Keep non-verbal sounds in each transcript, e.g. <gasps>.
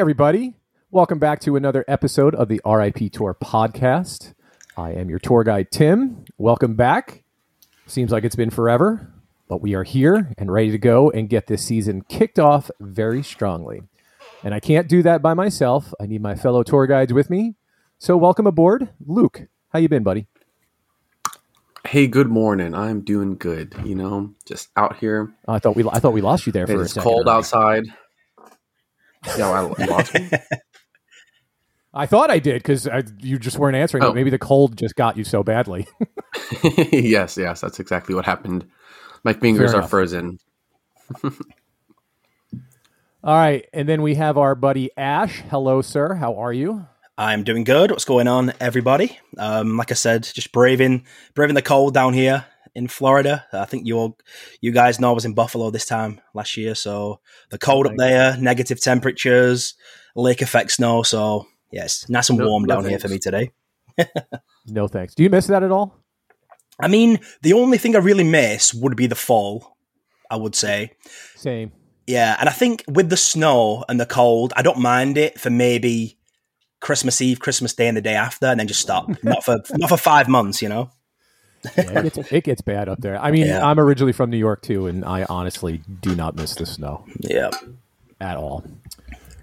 everybody. Welcome back to another episode of the RIP Tour podcast. I am your tour guide, Tim. Welcome back. Seems like it's been forever, but we are here and ready to go and get this season kicked off very strongly. And I can't do that by myself. I need my fellow tour guides with me. So welcome aboard, Luke. How you been, buddy? Hey, good morning. I'm doing good. You know, just out here. I thought we I thought we lost you there for it's a second. cold outside. Yeah, well, I lost me. <laughs> I thought I did because you just weren't answering. Oh. But maybe the cold just got you so badly. <laughs> yes, yes, that's exactly what happened. My fingers are frozen. <laughs> All right, and then we have our buddy Ash. Hello, sir. How are you? I'm doing good. What's going on, everybody? Um, like I said, just braving braving the cold down here in Florida. I think you all, you guys know I was in Buffalo this time last year, so the cold up there, negative temperatures, lake effect snow. So yes, nice and No- warm no down here for me today. <laughs> No thanks. Do you miss that at all? I mean, the only thing I really miss would be the fall. I would say, Same. yeah, and I think with the snow and the cold, I don't mind it for maybe Christmas Eve, Christmas Day, and the day after, and then just stop. <laughs> not for not for five months, you know. Yeah, it, gets, it gets bad up there. I mean, Yeah. I'm originally from New York too, and I honestly do not miss the snow Yeah. at all.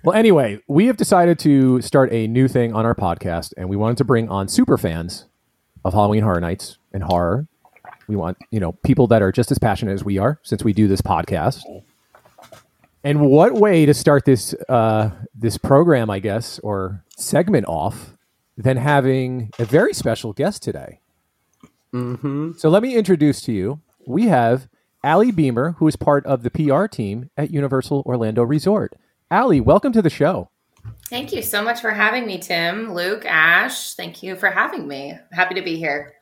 Well, anyway, we have decided to start a new thing on our podcast, and we wanted to bring on super fans of Halloween Horror Nights and horror. We want, you know, people that are just as passionate as we are, since we do this podcast. And what way to start this uh, this program, I guess, or segment off, than having a very special guest today? Hmm So let me introduce to you. We have Ali Beemer, who is part of the PR team at Universal Orlando Resort. Allie, welcome to the show. Thank you so much for having me, Tim, Luke, Ash. Thank you for having me. Happy to be here.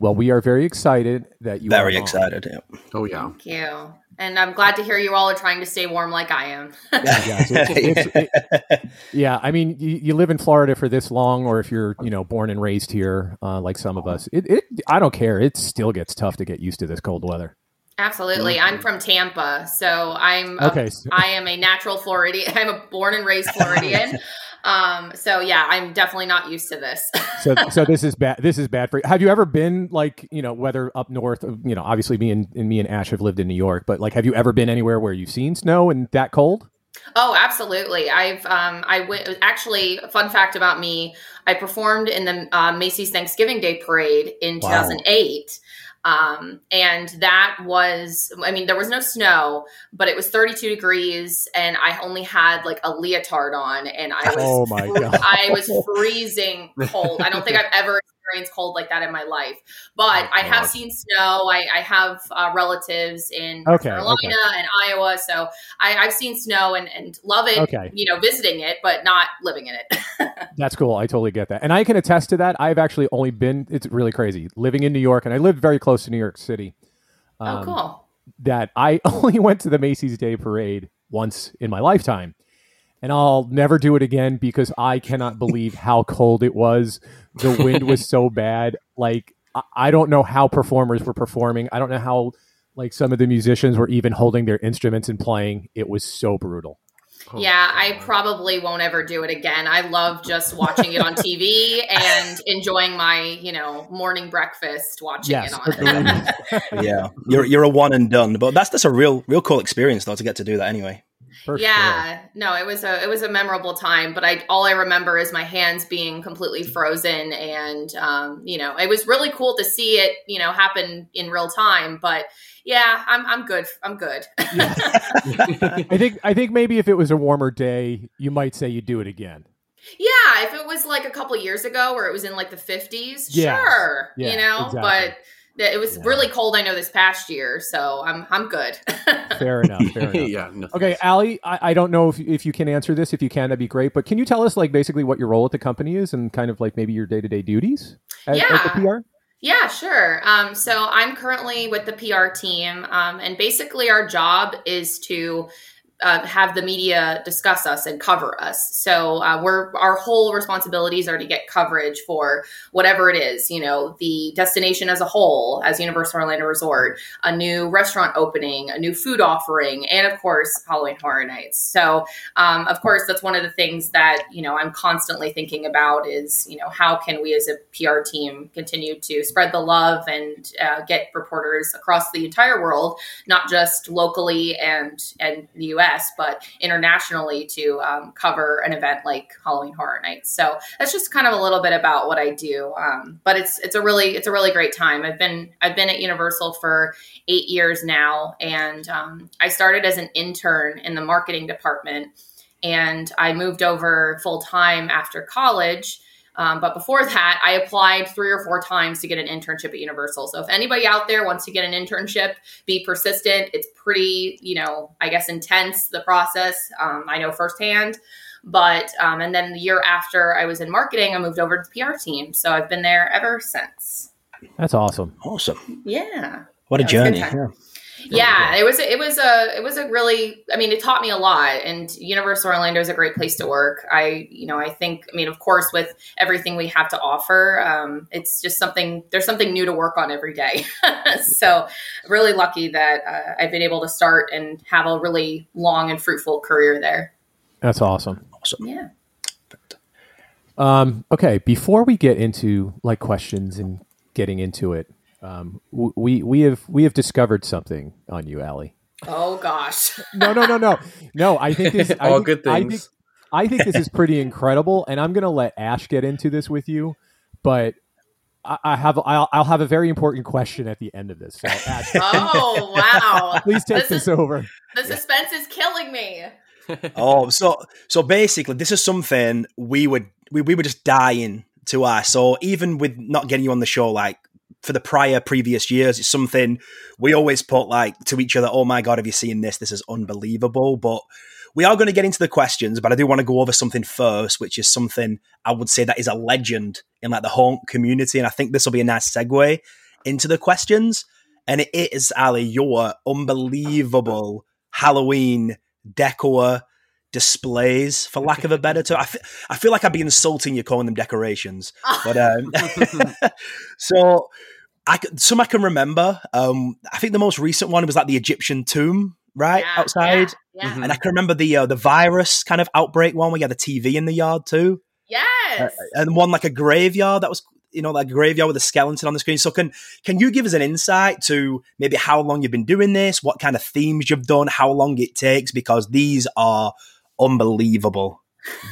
Well, we are very excited that you Very are on. excited. Yeah. Oh yeah. Thank you. And I'm glad to hear you all are trying to stay warm like I am. <laughs> Yeah, so it's- it's- <laughs> it- yeah, I mean, you, you live in Florida for this long, or if you're, you know, born and raised here, uh, like some of us, it, it, I don't care. It still gets tough to get used to this cold weather. Absolutely. I'm from Tampa, so I'm a- Okay, I am a natural Floridian. <laughs> I'm a born and raised Floridian. <laughs> um, so yeah, I'm definitely not used to this. So, <laughs> so this is bad. This is bad for you. Have you ever been like, you know, whether up north, you know, obviously me and, and me and Ash have lived in New York, but like, have you ever been anywhere where you've seen snow and that cold? Oh, absolutely. I've um, I went actually. Fun fact about me: I performed in the uh, Macy's Thanksgiving Day Parade in Wow. 2008, um, and that was. I mean, there was no snow, but it was 32 degrees, and I only had like a leotard on, and I was Oh my god! I was freezing cold. I don't think I've ever experienced cold like that in my life. But I have seen snow. I, I have uh, relatives in Okay, Carolina okay. and Iowa, so I, I've seen snow and, and love it. Okay. You know, visiting it, but not living in it. <laughs> That's cool. I totally get that, and I can attest to that. I've actually only been. It's really crazy living in New York, and I lived very close to New York City. oh, Um, cool. That I <laughs> only went to the Macy's Day Parade once in my lifetime, and I'll never do it again because I cannot believe how cold it was. The wind was so <laughs> bad. Like I- I don't know how performers were performing. I don't know how like some of the musicians were even holding their instruments and playing. It was so brutal. Oh, yeah, I probably won't ever do it again. I love just watching it on <laughs> TV and enjoying my, you know, morning breakfast watching Yes, it on. agreed. <laughs> yeah, you're you're a one and done, but that's that's a real real cool experience though to get to do that anyway. For sure. yeah no it was a it was a memorable time but i all i remember is my hands being completely frozen and um you know it was really cool to see it you know happen in real time but yeah i'm i'm good i'm good <laughs> I think I think maybe if it was a warmer day, you might say you'd do it again. yeah if it was like a couple years ago where it was in like the 50s Yeah. sure Yeah, you know exactly. but th- it was Yeah. really cold i know this past year so i'm i'm good <laughs> Fair enough. Fair <laughs> enough. yeah. No, Okay, Ali, I, I don't know if, if you can answer this. If you can, that'd be great. But can you tell us, like, basically what your role at the company is and kind of like maybe your day to day duties at, at the Yeah. PR? Yeah, sure. Um, so I'm currently with the PR team, um, and basically our job is to uh, have the media discuss us and cover us. So uh, we're our whole responsibilities are to get coverage for whatever it is. You know, the destination as a whole, as Universal Orlando Resort, a new restaurant opening, a new food offering, and of course Halloween Horror Nights. So um, of course that's one of the things that you know I'm constantly thinking about is you know how can we as a PR team continue to spread the love and uh, get reporters across the entire world, not just locally and and the U.S US, but internationally to um, cover an event like Halloween Horror Nights. So that's just kind of a little bit about what I do. Um, but it's it's a really it's a really great time. I've been I've been at Universal for eight years now, and um, I started as an intern in the marketing department, and I moved over full time after college um, but before that, I applied three or four times to get an internship at Universal. So if anybody out there wants to get an internship, be persistent. It's pretty, you know, I guess intense, the process. Um, I know firsthand. But, um, and then the year after I was in marketing, I moved over to the PR team. So I've been there ever since. That's awesome. Awesome. Yeah. What yeah, a journey. Yeah yeah it was it was a it was a really i mean it taught me a lot and universal orlando is a great place to work. I you know i think i mean of course with everything we have to offer um, it's just something there's something new to work on every day. <laughs> So really lucky that uh, i've been able to start and have a really long and fruitful career there. That's awesome. Awesome. Yeah. Um, okay before we get into like questions and getting into it um, we we have we have discovered something on you, Ali. Oh gosh. no, no, no, no, no. I think this. <laughs> All think, good things. I think, I think this is pretty incredible, and I'm going to let Ash get into this with you, but I, I have I'll, I'll, have a very important question at the end of this. So, Ash, <laughs> oh wow! Please take this, this is, over. The suspense is killing me. <laughs> oh, so so basically, this is something we would we, we were just dying to ask. So even with not getting you on the show, like for the prior previous years. It's something we always put like to each other. Oh my god, have you seen this? This is unbelievable. But we are going to get into the questions, but I do want to go over something first, which is something I would say that is a legend in like the haunt community, and I think this will be a nice segue into the questions. And it is Ali, your unbelievable Halloween decor displays, for lack of a better term. I, f- I feel like I'd be insulting you calling them decorations, but um, <laughs> so I some I can remember. Um, I think the most recent one was like the Egyptian tomb, right yeah, outside, yeah, yeah. and I can remember the uh, the virus kind of outbreak one where you had a TV in the yard too. Yes, uh, and one like a graveyard that was you know, like graveyard with a skeleton on the screen. So can can you give us an insight to maybe how long you've been doing this, what kind of themes you've done, how long it takes? Because these are unbelievable.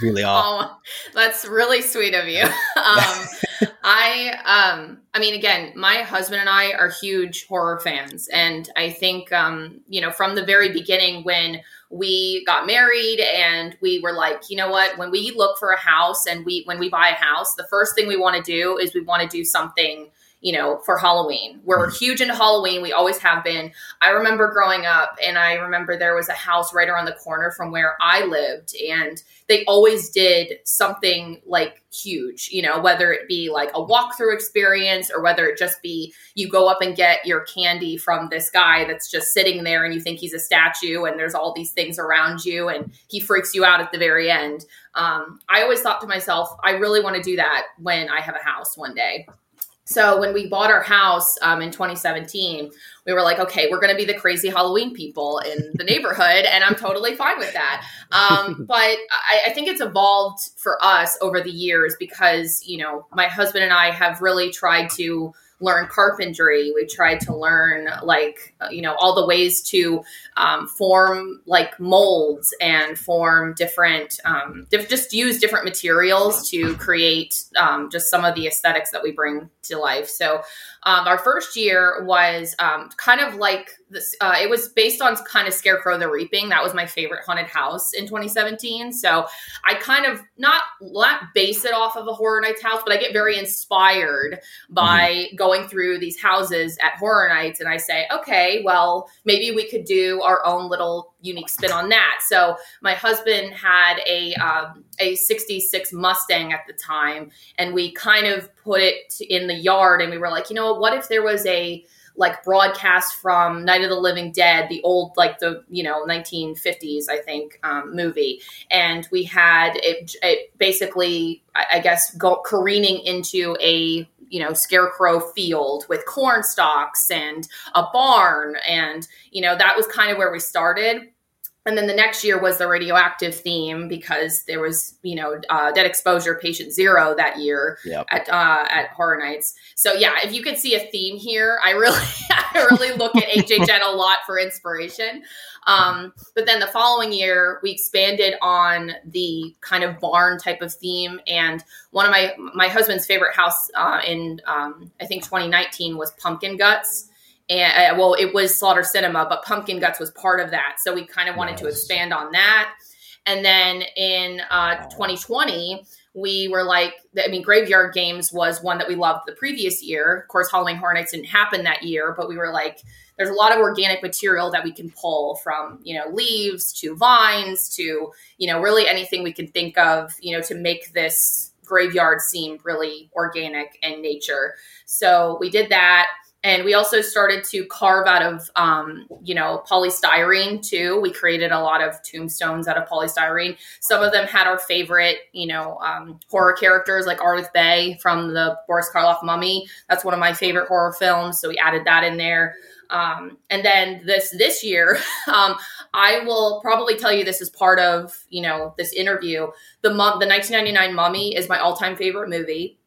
Really are. oh, that's really sweet of you. <laughs> um, I, um, I mean, again, my husband and I are huge horror fans, and I think, um, you know, from the very beginning when we got married and we were like, you know what, when we look for a house and we when we buy a house, the first thing we want to do is we want to do something you know, for Halloween. We're mm-hmm. huge into Halloween. We always have been. I remember growing up, and I remember there was a house right around the corner from where I lived, and they always did something like huge, you know, whether it be like a walkthrough experience or whether it just be you go up and get your candy from this guy that's just sitting there and you think he's a statue and there's all these things around you and he freaks you out at the very end. Um, I always thought to myself, I really want to do that when I have a house one day. So when we bought our house um, in 2017, we were like, okay, we're going to be the crazy Halloween people in the neighborhood, and I'm totally fine with that. Um, <laughs> but I, I, think it's evolved for us over the years because you know my husband and I have really tried to learn carpentry. We've tried to learn like uh, you know all the ways to um, form like molds and form different um, diff- just use different materials to create um, just some of the aesthetics that we bring to life. So um, our first year was um, kind of like this. Uh, it was based on kind of Scarecrow the Reaping. That was my favorite haunted house in 2017. So I kind of not not base it off of a Horror Nights house, but I get very inspired by mm-hmm. going through these houses at Horror Nights, and I say, okay, well maybe we could do our own little unique spin on that. So my husband had a um, a 66 Mustang at the time, and we kind of put it in the yard, and we were like, you know, what if there was a like broadcast from Night of the Living Dead, the old like the you know 1950s I think um, movie, and we had it, it basically I, guess go careening into a you know scarecrow field with corn stalks and a barn. And you know that was kind of where we started and then the next year was the radioactive theme because there was you know uh, dead exposure patient zero that year Yep. at uh, at horror nights. So yeah if you could see a theme here i really <laughs> i really look at hhn a lot for inspiration. Um, but then the following year we expanded on the kind of barn type of theme. And one of my my husband's favorite house uh, in um, i think 2019 was pumpkin guts and uh, well it was slaughter cinema but pumpkin guts was part of that. So we kind of wanted to expand on that. And then in uh, 2020 we were like i mean graveyard games was one that we loved the previous year. Of course halloween horror nights didn't happen that year but we were like there's a lot of organic material that we can pull from you know leaves to vines to you know really anything we can think of you know to make this graveyard seem really organic and nature. So we did that and we also started to carve out of um, you know polystyrene too. We created a lot of tombstones out of polystyrene. Some of them had our favorite you know um, horror characters like Ardath Bey from the Boris Karloff Mummy. That's one of my favorite horror films so we added that in there. Um, and then this this year <laughs> um, I will probably tell you this as part of you know this interview. The mum the 1999 Mummy is my all-time favorite movie.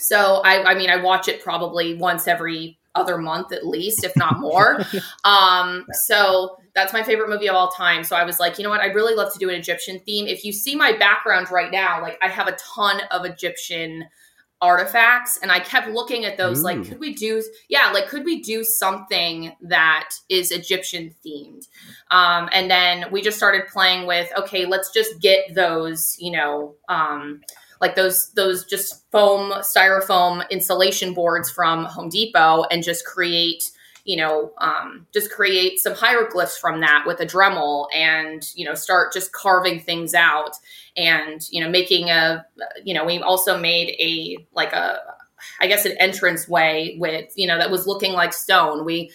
So I, I mean, I watch it probably once every other month at least, if not <laughs> more. um, so that's my favorite movie of all time. So I was like, you know what? I'd really love to do an Egyptian theme. If you see my background right now, like I have a ton of Egyptian artifacts and I kept looking at those Ooh. like could we do yeah like could we do something that is Egyptian themed um and then we just started playing with okay let's just get those you know um like those those just foam styrofoam insulation boards from Home Depot and just create you know um, just create some hieroglyphs from that with a Dremel and you know start just carving things out and you know making a you know we also made a like a I guess an entrance way with you know that was looking like stone. We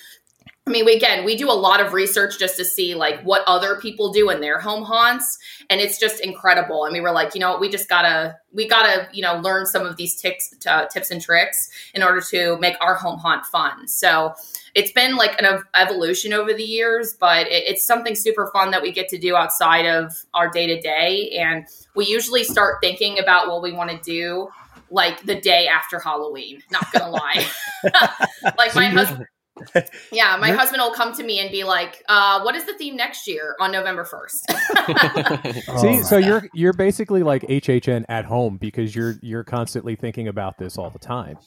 I mean, we, again, we do a lot of research just to see like what other people do in their home haunts, and it's just incredible. And we were like, you know, we just gotta, we gotta, you know, learn some of these tips, uh, tips and tricks in order to make our home haunt fun. So it's been like an ev- evolution over the years, but it, it's something super fun that we get to do outside of our day to day. And we usually start thinking about what we want to do like the day after Halloween. Not gonna lie, <laughs> <laughs> like my husband. Yeah, my You're- husband will come to me and be like, uh, "What is the theme next year on November 1st? <laughs> <laughs> Oh See, my so God. you're you're basically like HHN at home because you're you're constantly thinking about this all the time.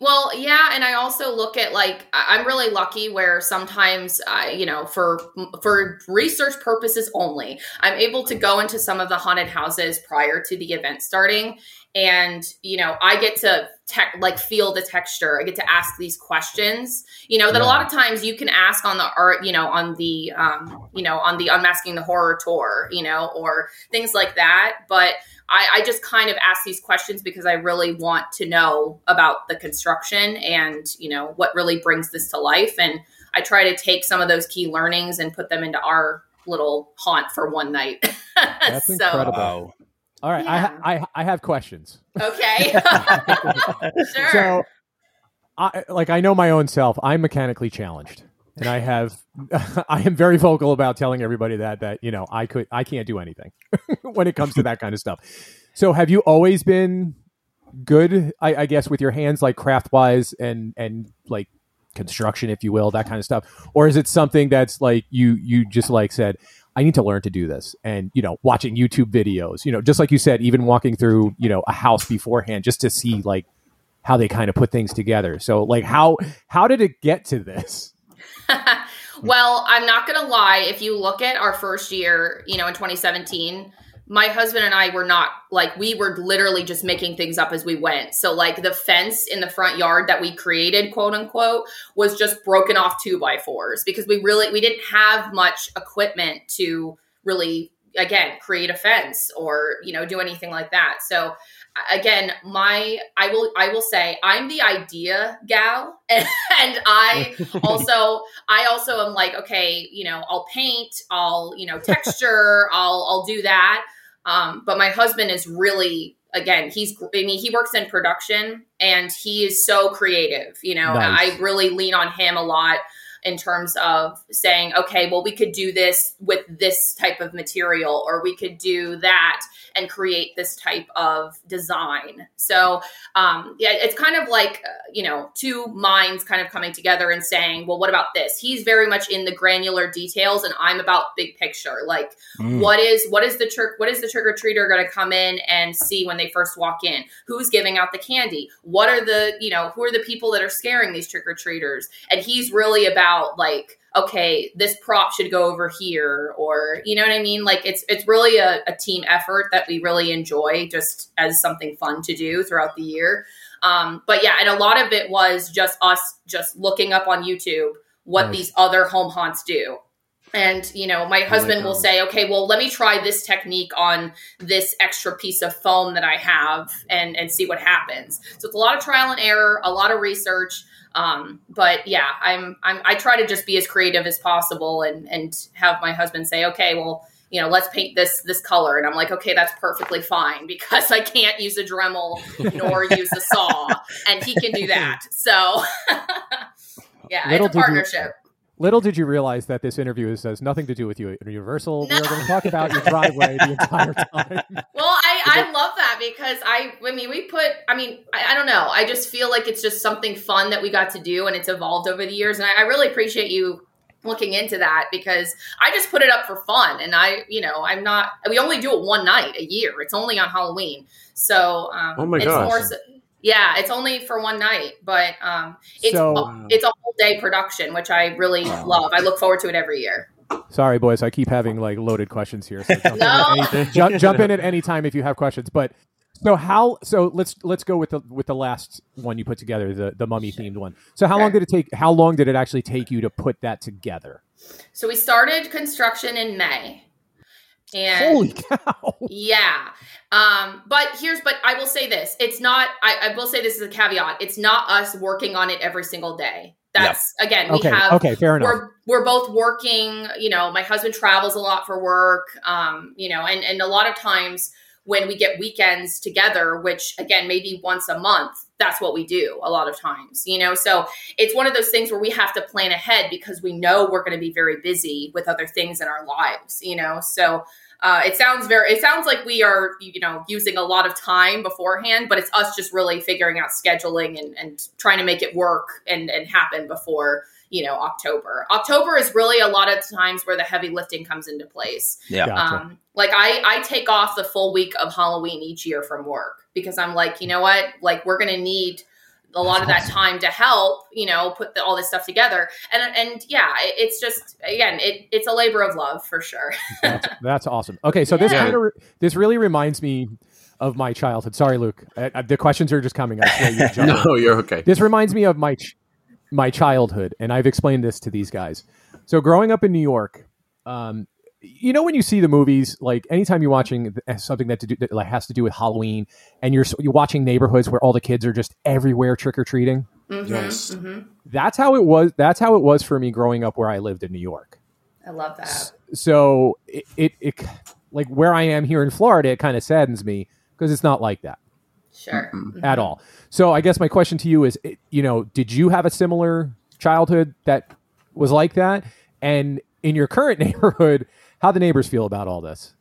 Well, yeah, and I also look at like I'm really lucky where sometimes I, you know, for for research purposes only, I'm able to go into some of the haunted houses prior to the event starting, and you know, I get to tech like feel the texture. I get to ask these questions, you know, that a lot of times you can ask on the art, you know, on the um, you know, on the unmasking the horror tour, you know, or things like that, but I, I just kind of ask these questions because I really want to know about the construction and you know what really brings this to life. And I try to take some of those key learnings and put them into our little haunt for one night. <laughs> That's incredible. Wow. All right, I, I I have questions. Okay. <laughs> <laughs> sure. So, I like I know my own self. I'm mechanically challenged, and I have <laughs> I am very vocal about telling everybody that that you know I could I can't do anything <laughs> when it comes to that kind of stuff. So, have you always been good? I, I guess with your hands, like craft wise, and and like construction, if you will, that kind of stuff, or is it something that's like you you just like said? I need to learn to do this, and you know, watching YouTube videos, you know, just like you said, even walking through, you know, a house beforehand, just to see like how they kind of put things together. So like how how did it get to this? <laughs> Hmm. well, I'm not going to lie. If you look at our first year, you know, in 2017, my husband and I were not like, we were literally just making things up as we went. So, like, the fence in the front yard that we created, quote unquote, was just broken off two by fours because we really, we didn't have much equipment to really, again, create a fence or, you know, do anything like that. So, again, my I will I will say I'm the idea gal, <laughs> and, and I <laughs> also I also am like okay, you know, I'll paint, I'll you know texture, <laughs> I'll I'll do that. Um, but my husband is really again he's i mean he works in production and he is so creative you know Nice. i really lean on him a lot in terms of saying okay well we could do this with this type of material or we could do that and create this type of design. So um, yeah it's kind of like uh, you know two minds kind of coming together and saying well what about this? He's very much in the granular details and i'm about big picture. Like Mm. what is what is the trick what is the trick or treater going to come in and see when they first walk in? Who's giving out the candy? What are the you know who are the people that are scaring these trick or treaters and he's really about like okay this prop should go over here or you know what i mean? Like it's it's really a, a team effort that we really enjoy just as something fun to do throughout the year. Um, but yeah and a lot of it was just us just looking up on youtube what Nice. these other home haunts do. And you know my husband will say okay well let me try this technique on this extra piece of foam that i have and and see what happens. So it's a lot of trial and error a lot of research um, but yeah I'm, I'm i try to just be as creative as possible and and have my husband say okay well you know let's paint this this color. And i'm like okay that's perfectly fine <laughs> because i can't use a dremel <laughs> nor use a saw. And he can do that. So <laughs> yeah Little it's did a you- partnership Little did you realize that this interview is, has nothing to do with you at Universal. We are going to talk about your driveway the entire time. <laughs> Well, I, I love that because I I mean we put I mean I, I don't know I just feel like it's just something fun that we got to do and it's evolved over the years and I, I really appreciate you looking into that because I just put it up for fun and I you know I'm not we only do it one night a year it's only on Halloween so um, Oh my it's gosh. more so, yeah it's only for one night but um, it's So- it's a whole day production which I really love I look forward to it every year. Sorry, boys. I keep having like loaded questions here. So <laughs> jump, No. in, any, jump, jump in at any time if you have questions. But so how? So let's let's go with the with the last one you put together, the the mummy themed one. So how long did it take? How long did it actually take you to put that together? So we started construction in May. And Holy cow! <laughs> Yeah. Um, but here's but I will say this. It's not I, I will say this is a caveat. It's not us working on it every single day. That's again, we Okay, have okay, fair enough. we're we're both working, you know, my husband travels a lot for work. Um, you know, and and a lot of times when we get weekends together, which again maybe once a month, that's what we do a lot of times, you know. So it's one of those things where we have to plan ahead because we know we're going to be very busy with other things in our lives, you know. So uh, it sounds very it sounds like we are you know using a lot of time beforehand but it's us just really figuring out scheduling and, and trying to make it work and, and happen before you know october october is really a lot of times where the heavy lifting comes into place Yeah. Gotcha. um, like I, I take off the full week of halloween each year from work because i'm like you know what like we're gonna need a lot of that time to help you know put the, all this stuff together and and yeah it, it's just again it, it's a labor of love for sure <laughs> That's, that's awesome. Okay, so this kind of re- this really reminds me of my childhood. Sorry, Luke. Uh, uh, the questions are just coming. I swear you <laughs> jump in. No, you're okay. This reminds me of my ch- my childhood, and I've explained this to these guys. So, growing up in New York, um, you know, when you see the movies, like anytime you're watching something that, to do, that like has to do with Halloween, and you're you're watching neighborhoods where all the kids are just everywhere trick or treating. Mhm, Yes. mhm. That's how it was. That's how it was for me growing up where I lived in New York. i love that So it it, it like where I am here in Florida, it kind of saddens me because it's not like that Sure. Mm-mm. Mhm. at all. So I guess my question to you is, you know, did you have a similar childhood that was like that? And in your current <laughs> neighborhood, how the neighbors feel about all this?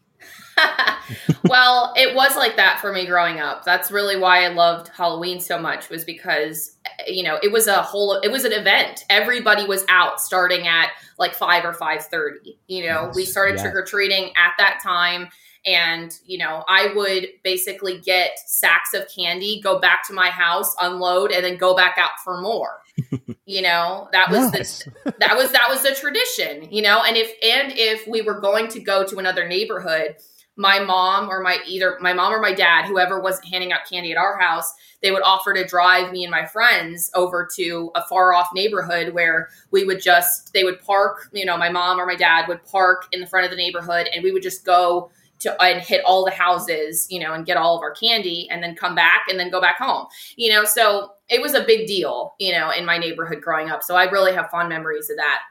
<laughs> well, it was like that for me growing up. That's really why I loved Halloween so much was because you know, it was a whole it was an event. Everybody was out starting at like 5 or 5:30. You know, we started yes. trick or treating at that time and you know, I would basically get sacks of candy, go back to my house, unload and then go back out for more. <laughs> you know, that was the <laughs> that was that was the tradition you know and if and if we were going to go to another neighborhood my mom or my either my mom or my dad whoever was handing out candy at our house they would offer to drive me and my friends over to a far off neighborhood where we would just they would park you know my mom or my dad would park in the front of the neighborhood and we would just go to and hit all the houses, you know, and get all of our candy and then come back and then go back home. You know, so it was a big deal, you know, in my neighborhood growing up. So I really have fond memories of that.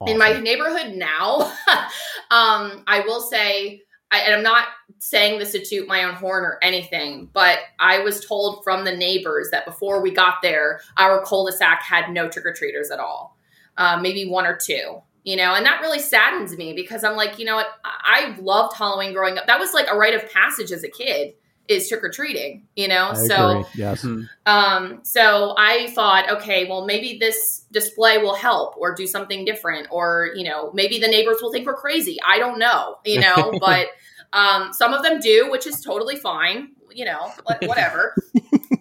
Awesome. In my neighborhood now, <laughs> um, I will say, I, and I'm not saying this to toot my own horn or anything, but I was told from the neighbors that before we got there, our cul-de-sac had no trick or treaters at all, uh, maybe one or two you know, and that really saddens me because I'm like, you know what, I loved Halloween growing up. That was like a rite of passage as a kid is trick or treating, you know? I so, agree. yes. Hmm. Um, so I thought, okay, well, maybe this display will help or do something different, or, you know, maybe the neighbors will think we're crazy. I don't know, you know, <laughs> but, um, some of them do, which is totally fine, you know, <laughs> whatever.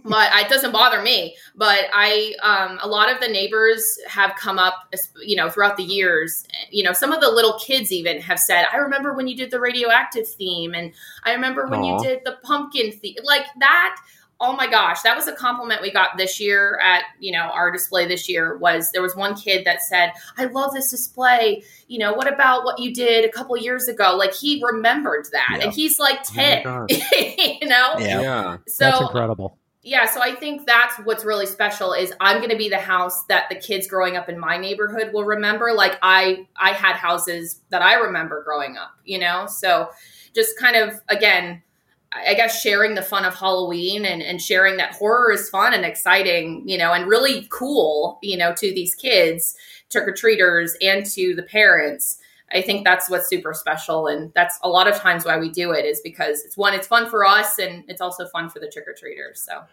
but it doesn't bother me. But I, um, a lot of the neighbors have come up, you know, throughout the years. You know, some of the little kids even have said, "I remember when you did the radioactive theme, and I remember when Aww. you did the pumpkin theme." Like that oh my gosh that was a compliment we got this year at you know our display this year was there was one kid that said i love this display. You know what about what you did a couple years ago? Like he remembered that and he's like 10 oh <laughs> you know? Yeah. yeah. So that's incredible. Yeah so i think that's what's really special is i'm going to be the house that the kids growing up in my neighborhood will remember. Like i i had houses that i remember growing up you know? So just kind of again I guess sharing the fun of Halloween and, and sharing that horror is fun and exciting, you know, and really cool, you know, to these kids, trick or treaters, and to the parents. I think that's what's super special. And that's a lot of times why we do it is because it's one, it's fun for us and it's also fun for the trick or treaters. So,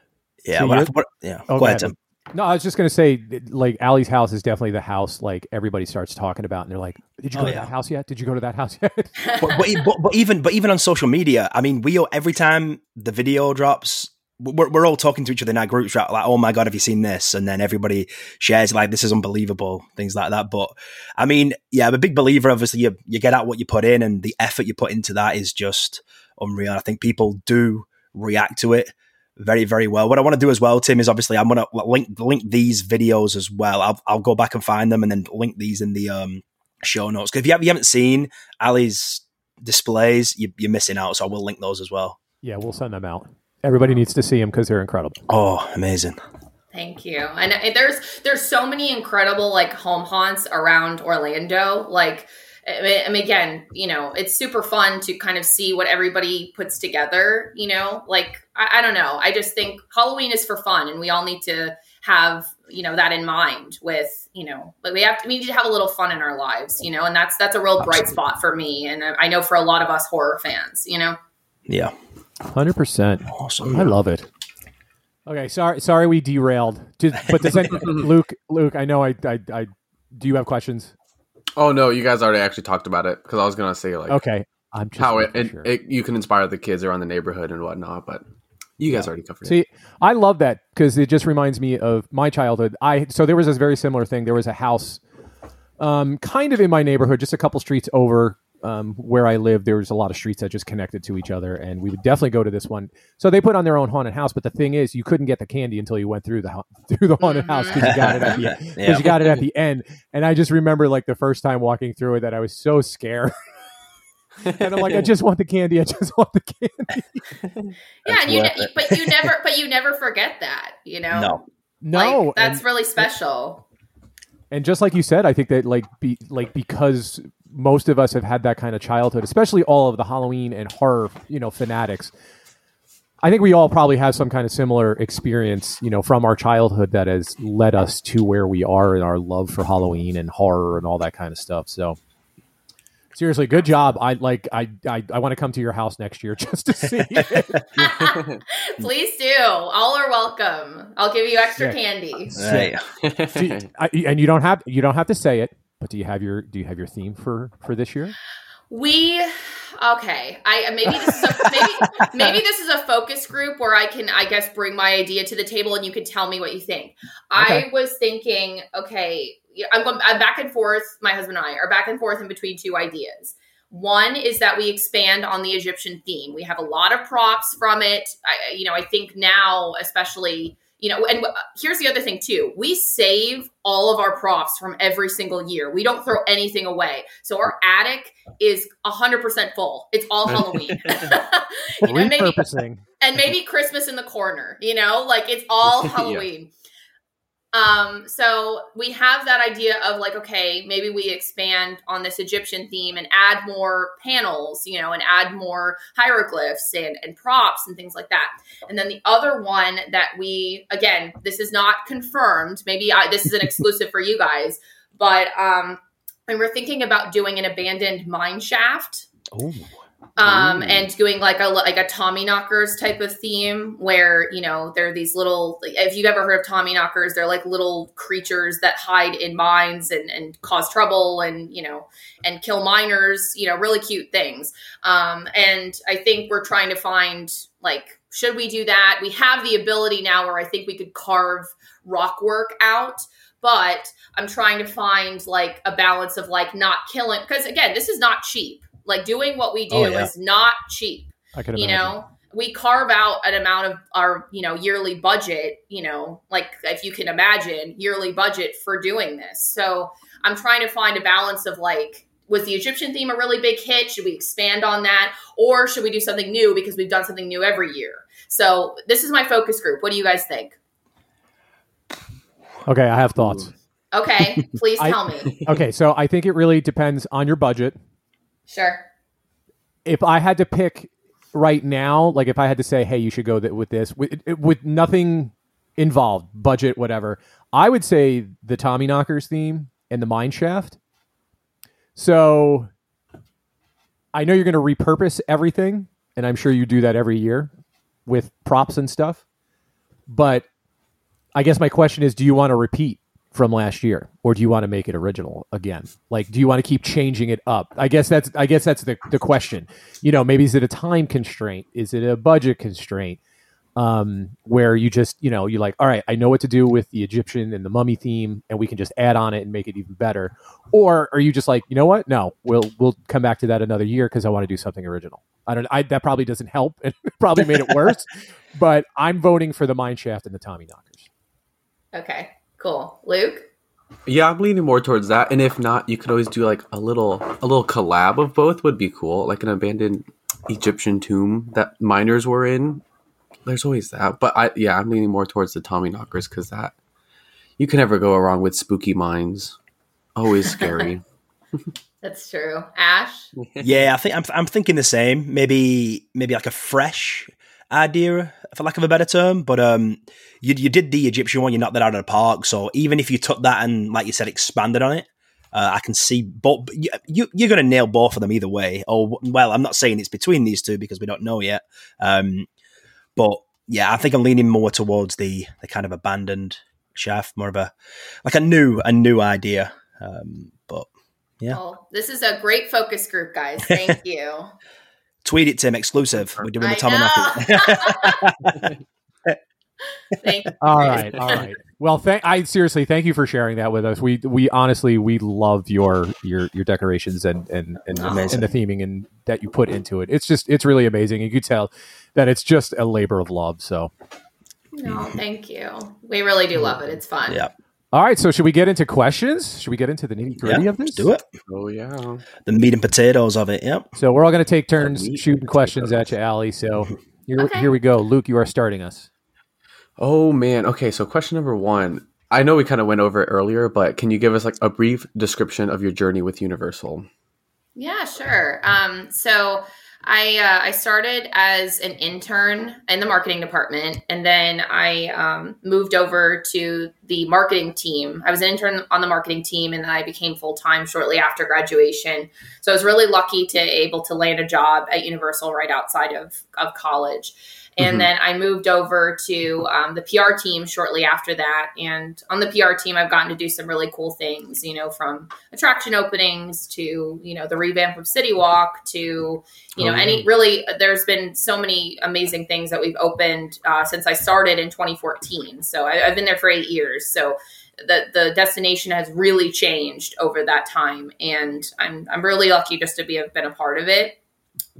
yeah. So what, what, yeah. Oh, go ahead, Tim. No, I was just gonna say, like Ali's house is definitely the house like everybody starts talking about, and they're like, "Did you go oh, to yeah. that house yet? Did you go to that house yet?" <laughs> but, but, but, even but even on social media, I mean, we every time the video drops, we're, we're all talking to each other in our group chat, like, "Oh my god, have you seen this?" And then everybody shares like, "This is unbelievable," things like that. But I mean, yeah, I'm a big believer. Obviously, you you get out what you put in, and the effort you put into that is just unreal. I think people do react to it very, very well. What I want to do as well, Tim, is obviously I'm going to link link these videos as well. I'll, I'll go back and find them and then link these in the um, show notes. Because if you, have, you haven't seen Ali's displays, you, you're missing out. So I will link those as well. Yeah, we'll send them out. Everybody needs to see them because they're incredible. Oh, amazing. Thank you. And there's there's so many incredible like home haunts around Orlando. Like I mean, again, you know, it's super fun to kind of see what everybody puts together. You know, like I, I, don't know. I just think Halloween is for fun, and we all need to have you know that in mind. With you know, like we have to, we need to have a little fun in our lives. You know, and that's that's a real bright spot for me, and I know for a lot of us horror fans. You know. Yeah. Hundred percent. Awesome. I love it. Okay, sorry, sorry, we derailed. But does <laughs> any, Luke? Luke, I know I, I, I. Do you have questions? Oh no, you guys already actually talked about it because I was gonna say like okay, I'm just how it, it, sure. it, you can inspire the kids around the neighborhood and whatnot, but you guys yeah. already covered See, it. See, I love that because it just reminds me of my childhood. I so there was this very similar thing. There was a house, um, kind of in my neighborhood, just a couple streets over um, where I live, there was a lot of streets that just connected to each other, and we would definitely go to this one. So they put on their own haunted house, but the thing is, you couldn't get the candy until you went through the <laughs> through the haunted house <laughs> because you got it at the because yeah. you got it at the end. And I just remember like the first time walking through it that I was so scared. <laughs> and I'm like, I just want the candy. I just want the candy. yeah, and you, ne- but you never, but you never forget that, you know. No, no, like, that's and, really special. And just like you said, I think that like be like because most of us have had that kind of childhood, especially all of the Halloween and horror, you know, fanatics. I think we all probably have some kind of similar experience, you know, from our childhood that has led us to where we are in our love for Halloween and horror and all that kind of stuff. So, seriously, good job. I like. I I, I want to come to your house next year <laughs> just to see. <laughs> Please do. All are welcome. I'll give you extra candy. Hey. and you don't have you don't have to say it. But do you have your do you have your theme for for this year? We okay. I maybe this is a, maybe <laughs> maybe this is a focus group where I can I guess bring my idea to the table and you can tell me what you think. Okay. I was thinking, okay, I'm going I'm back and forth. My husband and I are back and forth in between two ideas. One is that we expand on the Egyptian theme. We have a lot of props from it. I, you know, I think now, especially you know, and uh, here's the other thing too. We save all of our props from every single year. We don't throw anything away. So our attic is 100% full. It's all <laughs> Halloween. <laughs> you know, maybe, and maybe Christmas in the corner, you know, like it's all <laughs> Yeah. Um, so we have that idea of like, okay, maybe we expand on this Egyptian theme and add more panels, you know, and add more hieroglyphs and, and props and things like that. And then the other one that we, again, this is not confirmed. Maybe I, this is an exclusive for you guys, but um, and we're thinking about doing an abandoned mine shaft Ooh. Um and doing like a like a tommy knockers type of theme where you know there are these little if you've ever heard of tommy knockers they're like little creatures that hide in mines and and cause trouble and you know and kill miners you know really cute things. Um and i think we're trying to find like should we do that? We have the ability now where i think we could carve rock work out but i'm trying to find like a balance of like not killing because again this is not cheap like doing what we oh, do Oh, yeah. is not cheap I could you imagine. know? We carve out an amount of our you know yearly budget you know? Like if you can imagine yearly budget for doing this. So i'm trying to find a balance of like was the egyptian theme a really big hit? Should we expand on that? Or should we do something new because we've done something new every year? So this is my focus group. What do you guys think? Okay, I have thoughts. okay <laughs> please I- tell me. <laughs> Okay, so I think it really depends on your budget. Sure If I had to pick right now, like if I had to say, "Hey, you should go th- with this," with, with nothing involved, budget, whatever, I would say the Tommy Knockers theme and the Mine Shaft. So I know you're going to repurpose everything, and I'm sure you do that every year with props and stuff. But I guess my question is, do you want to repeat from last year, or do you want to make it original again? Like, do you want to keep changing it up? I guess that's I guess that's the the question. You know, maybe is it a time constraint? Is it a budget constraint? Um, where you just you know you're like, all right, I know what to do with the Egyptian and the mummy theme, and we can just add on it and make it even better. Or are you just like, you know what? No, we'll we'll come back to that another year because I want to do something original. I don't. I that probably doesn't help. <laughs> It probably made it worse. but I'm voting for the mine shaft and the Tommy knockers. okay cool luke Yeah, I'm leaning more towards that. And if not, you could always do like a little a little collab of both would be cool. Like an abandoned Egyptian tomb that miners were in. There's always that. But I yeah, I'm leaning more towards the Tommy knockers because that you can never go wrong with spooky mines. Always scary. <laughs> <laughs> that's true ash yeah, I think I'm, I'm thinking the same. Maybe maybe like a fresh idea, for lack of a better term. But um, you you did the Egyptian one, you knocked that out of the park. So even if you took that and, like you said, expanded on it, uh, I can see both. You, you you're going to nail both of them either way. Or well, I'm not saying it's between these two because we don't know yet. Um, but yeah, I think I'm leaning more towards the the kind of abandoned shaft, more of a like a new a new idea. Um, but Yeah. Oh, this is a great focus group, guys. Thank <laughs> you. Tweet it, Tim, exclusive. We're doing the Tommy I <laughs> Thank you. All guys. right, all right. Well, thank I seriously thank you for sharing that with us. We we honestly we love your your your decorations and and and, oh, Amazing. and the theming and that you put into it. It's just it's really amazing. You could tell that it's just a labor of love. So, No, thank you. We really do love it. It's fun. Yeah. All right. So, should we get into questions? Should we get into the nitty gritty Yeah, of this? Let's do it. oh yeah. The meat and potatoes of it. Yep. So we're all going to take turns shooting questions at you, Ali. So <laughs> here Okay. here we go. Luke, you are starting us. Oh man. Okay, so question number one. I know we kind of went over it earlier, but can you give us like a brief description of your journey with Universal? Yeah, sure. Um, so I uh, I started as an intern in the marketing department, and then I um, moved over to the marketing team. I was an intern on the marketing team, and then I became full time shortly after graduation. So I was really lucky to able to land a job at Universal right outside of of college. And Mhm. then I moved over to um, the PR team shortly after that. And on the PR team, I've gotten to do some really cool things, you know, from attraction openings to, you know, the revamp of City Walk to, you know, Oh, any really, there's been so many amazing things that we've opened uh, since I started in 2014. So I, I've been there for eight years. So the, the destination has really changed over that time. And I'm, I'm really lucky just to be have been a part of it.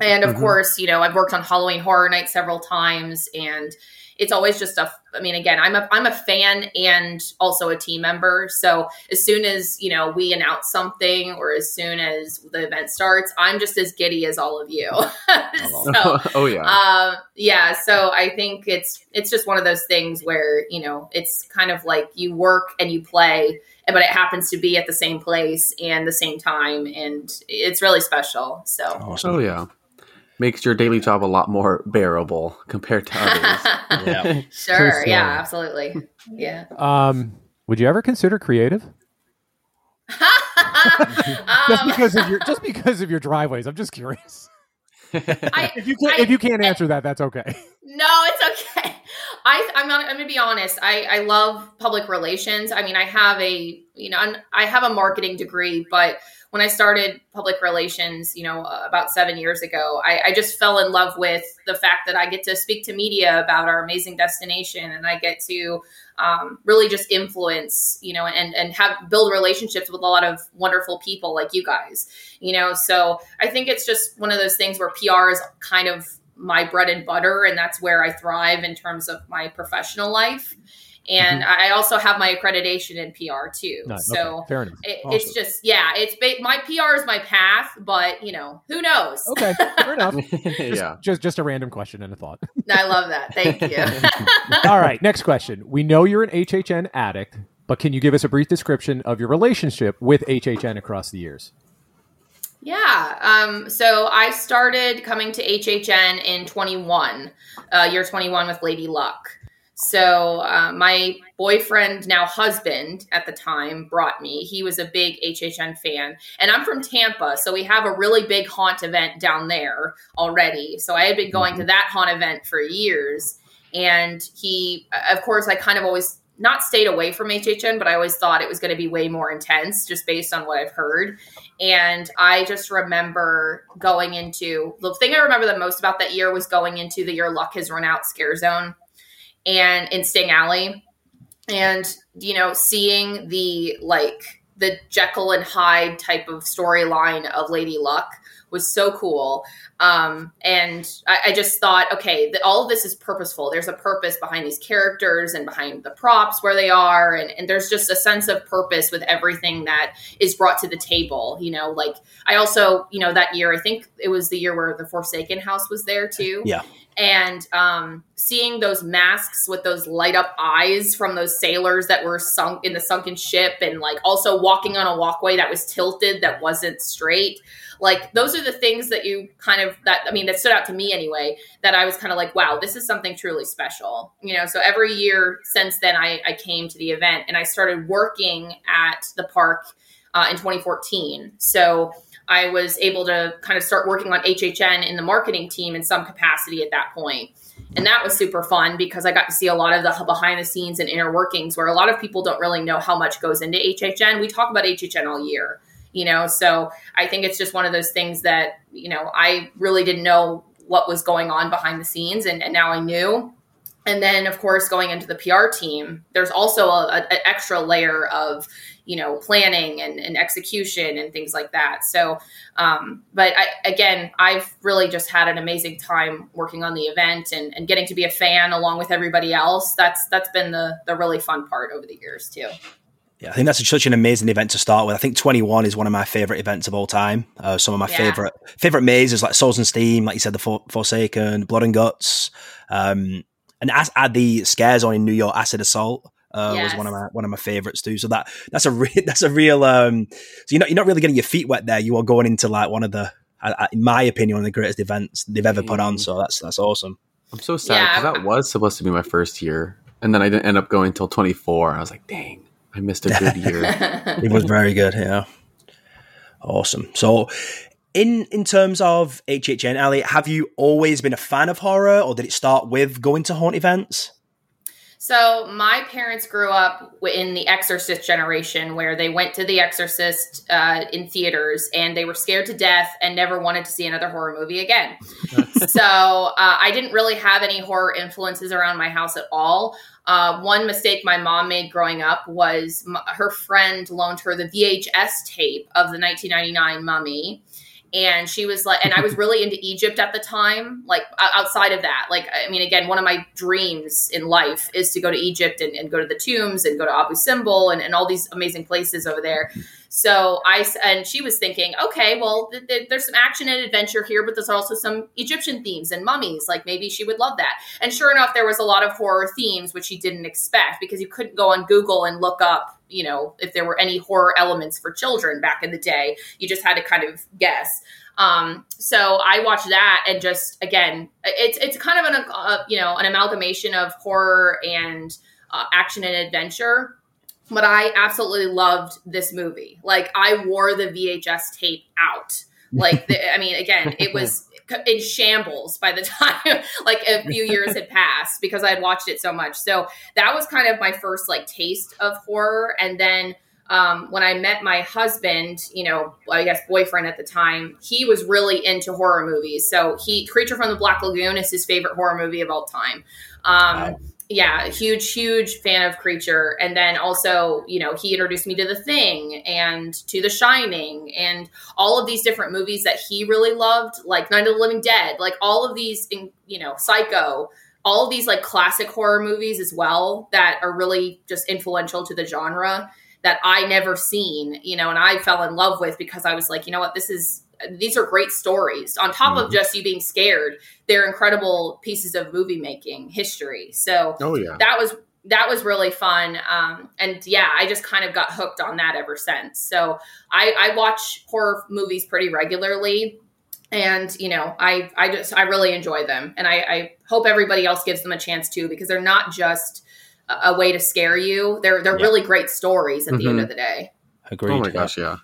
And of Mhm. course, you know, I've worked on Halloween Horror Night several times and it's always just a I mean, again, I'm a I'm a fan and also a team member. So as soon as you know we announce something, or as soon as the event starts, I'm just as giddy as all of you. <laughs> so, <laughs> oh yeah, um, yeah. So I think it's it's just one of those things where you know it's kind of like you work and you play, but it happens to be at the same place and the same time, and it's really special. So, awesome. oh yeah makes your daily job a lot more bearable compared to others. <laughs> yeah. Sure. Yeah, absolutely. Yeah. Um, would you ever consider creative? <laughs> just um, because of your just because of your driveways. I'm just curious. <laughs> I, if you can't, I, if you can't answer I, that, that's okay. No, it's okay. I I'm not, I'm to be honest. I I love public relations. I mean, I have a you know I have a marketing degree, but when I started public relations, you know, uh, about seven years ago, I, I, just fell in love with the fact that I get to speak to media about our amazing destination, and I get to um, really just influence, you know, and and have build relationships with a lot of wonderful people like you guys, you know. So I think it's just one of those things where PR is kind of my bread and butter, and that's where I thrive in terms of my professional life and mm-hmm. I also have my accreditation in PR too. Nice. So okay. it, awesome. it's just yeah, it's my PR is my path, but you know who knows? Okay, fair enough. <laughs> <laughs> yeah, just just a random question and a thought. I love that. Thank you. <laughs> All right, next question. We know you're an HHN addict, but can you give us a brief description of your relationship with HHN across the years? Yeah. Um, so I started coming to HHN in 21, uh, year 21 with Lady Luck. So uh, my boyfriend, now husband at the time, brought me. He was a big HHN fan, and I'm from Tampa, so we have a really big haunt event down there already. So I had been going to mm-hmm. that haunt event for years, and he, of course, I kind of always not stayed away from HHN, but I always thought it was going to be way more intense just based on what I've heard. And I just remember going into the thing I remember the most about that year was going into the Your Luck Has Run Out scare zone and in Sting Alley, and you know, seeing the like the Jekyll and Hyde type of storyline of Lady Luck was so cool. Um, and I, I, just thought, okay, the, all of this is purposeful. There's a purpose behind these characters and behind the props where they are. And, and there's just a sense of purpose with everything that is brought to the table. You know, like I also, you know, that year, I think it was the year where the Forsaken House was there too. Yeah and um, seeing those masks with those light up eyes from those sailors that were sunk in the sunken ship and like also walking on a walkway that was tilted that wasn't straight like those are the things that you kind of that i mean that stood out to me anyway that i was kind of like wow this is something truly special you know so every year since then i, I came to the event and i started working at the park uh, in 2014 so I was able to kind of start working on HHN in the marketing team in some capacity at that. And that was super fun because I got to see a lot of the behind the scenes and inner workings where a lot of people don't really know how much goes into HHN. We talk about HHN all year, you know, so I think it's just one of those things that, you know, I really didn't know what was going on behind the scenes and, and now I knew. And then of course going into the pr team there's also an extra layer of you know planning and, and execution and things like that. So um, but I, again i've really just had an amazing time working on the event and, and getting to be a fan along with everybody else. That's that's been the the really fun part over the years too yeah, I think that's such an amazing event to start with. I think 21 is one of my favorite events of all time. Uh, some of my yeah. favorite favorite mazes like Souls and Steam, like you said, the For- Forsaken, Blood and Guts. Um, and as add the scares on in New York, Acid Assault. Uh, yes. was one of my one of my favorites too. So that that's a re- <laughs> that's a real. Um, so you're not you're not really getting your feet wet there. You are going into like one of the, uh, in my opinion, one of the greatest events they've ever put on. So that's that's awesome. I'm so sad because yeah. that was supposed to be my first year, and then I didn't end up going until 24. I was like, dang, I missed a good year. <laughs> it was very good. Yeah, awesome. So in in terms of HHN, Ali, have you always been a fan of horror, or did it start with going to haunt events? So my parents grew up in the Exorcist generation, where they went to the Exorcist uh, in theaters and they were scared to death and never wanted to see another horror movie again. <laughs> so uh, I didn't really have any horror influences around my house at all. Uh, one mistake my mom made growing up was m- her friend loaned her the VHS tape of the 1999 Mummy. And she was like and i was <laughs> really into egypt at the time like outside of that. Like i mean again one of my dreams in life is to go to egypt and, and go to the tombs and go to abu simbel and, and all these amazing places over there so i and she was thinking okay well th- th- there's some action and adventure here but there's also some egyptian themes and mummies. Like maybe she would love that. And sure enough there was a lot of horror themes which she didn't expect because you couldn't go on google and look up you know if there were any horror elements for children back in the day. You just had to kind of guess. Um, so I watched that and just again, it's it's kind of an uh, you know an amalgamation of horror and uh, action and adventure. But I absolutely loved this movie. Like I wore the VHS tape out. Like the, I mean, again, it <laughs> was in shambles by the <laughs> time like a few years had passed because I had watched it so much. So that was kind of my first like taste of horror, and then um, when I met my husband, you know, I guess boyfriend at the time, he was really into horror movies. So he, Creature from the Black Lagoon is his favorite horror movie of all time. Um. Yeah, huge, huge fan of Creature. And then also, you know, he introduced me to The Thing and to The Shining and all of these different movies that he really loved, like Night of the Living Dead, like all of these, you know, Psycho all of these like classic horror movies as well that are really just influential to the genre that I never seen, you know, and I fell in love with because I was like, you know what, this is these are great stories. On top mm-hmm. of just you being scared, they're incredible pieces of movie making history. So oh yeah, that was that was really fun. Um, and yeah, I just kind of got hooked on that ever since. So I, I watch horror movies pretty regularly. And you know, I I just I really enjoy them, and I, I hope everybody else gives them a chance too because they're not just a way to scare you. They're they're yeah. really great stories at mm-hmm. the end mm-hmm. of the day. Agreed. Oh my gosh, yeah.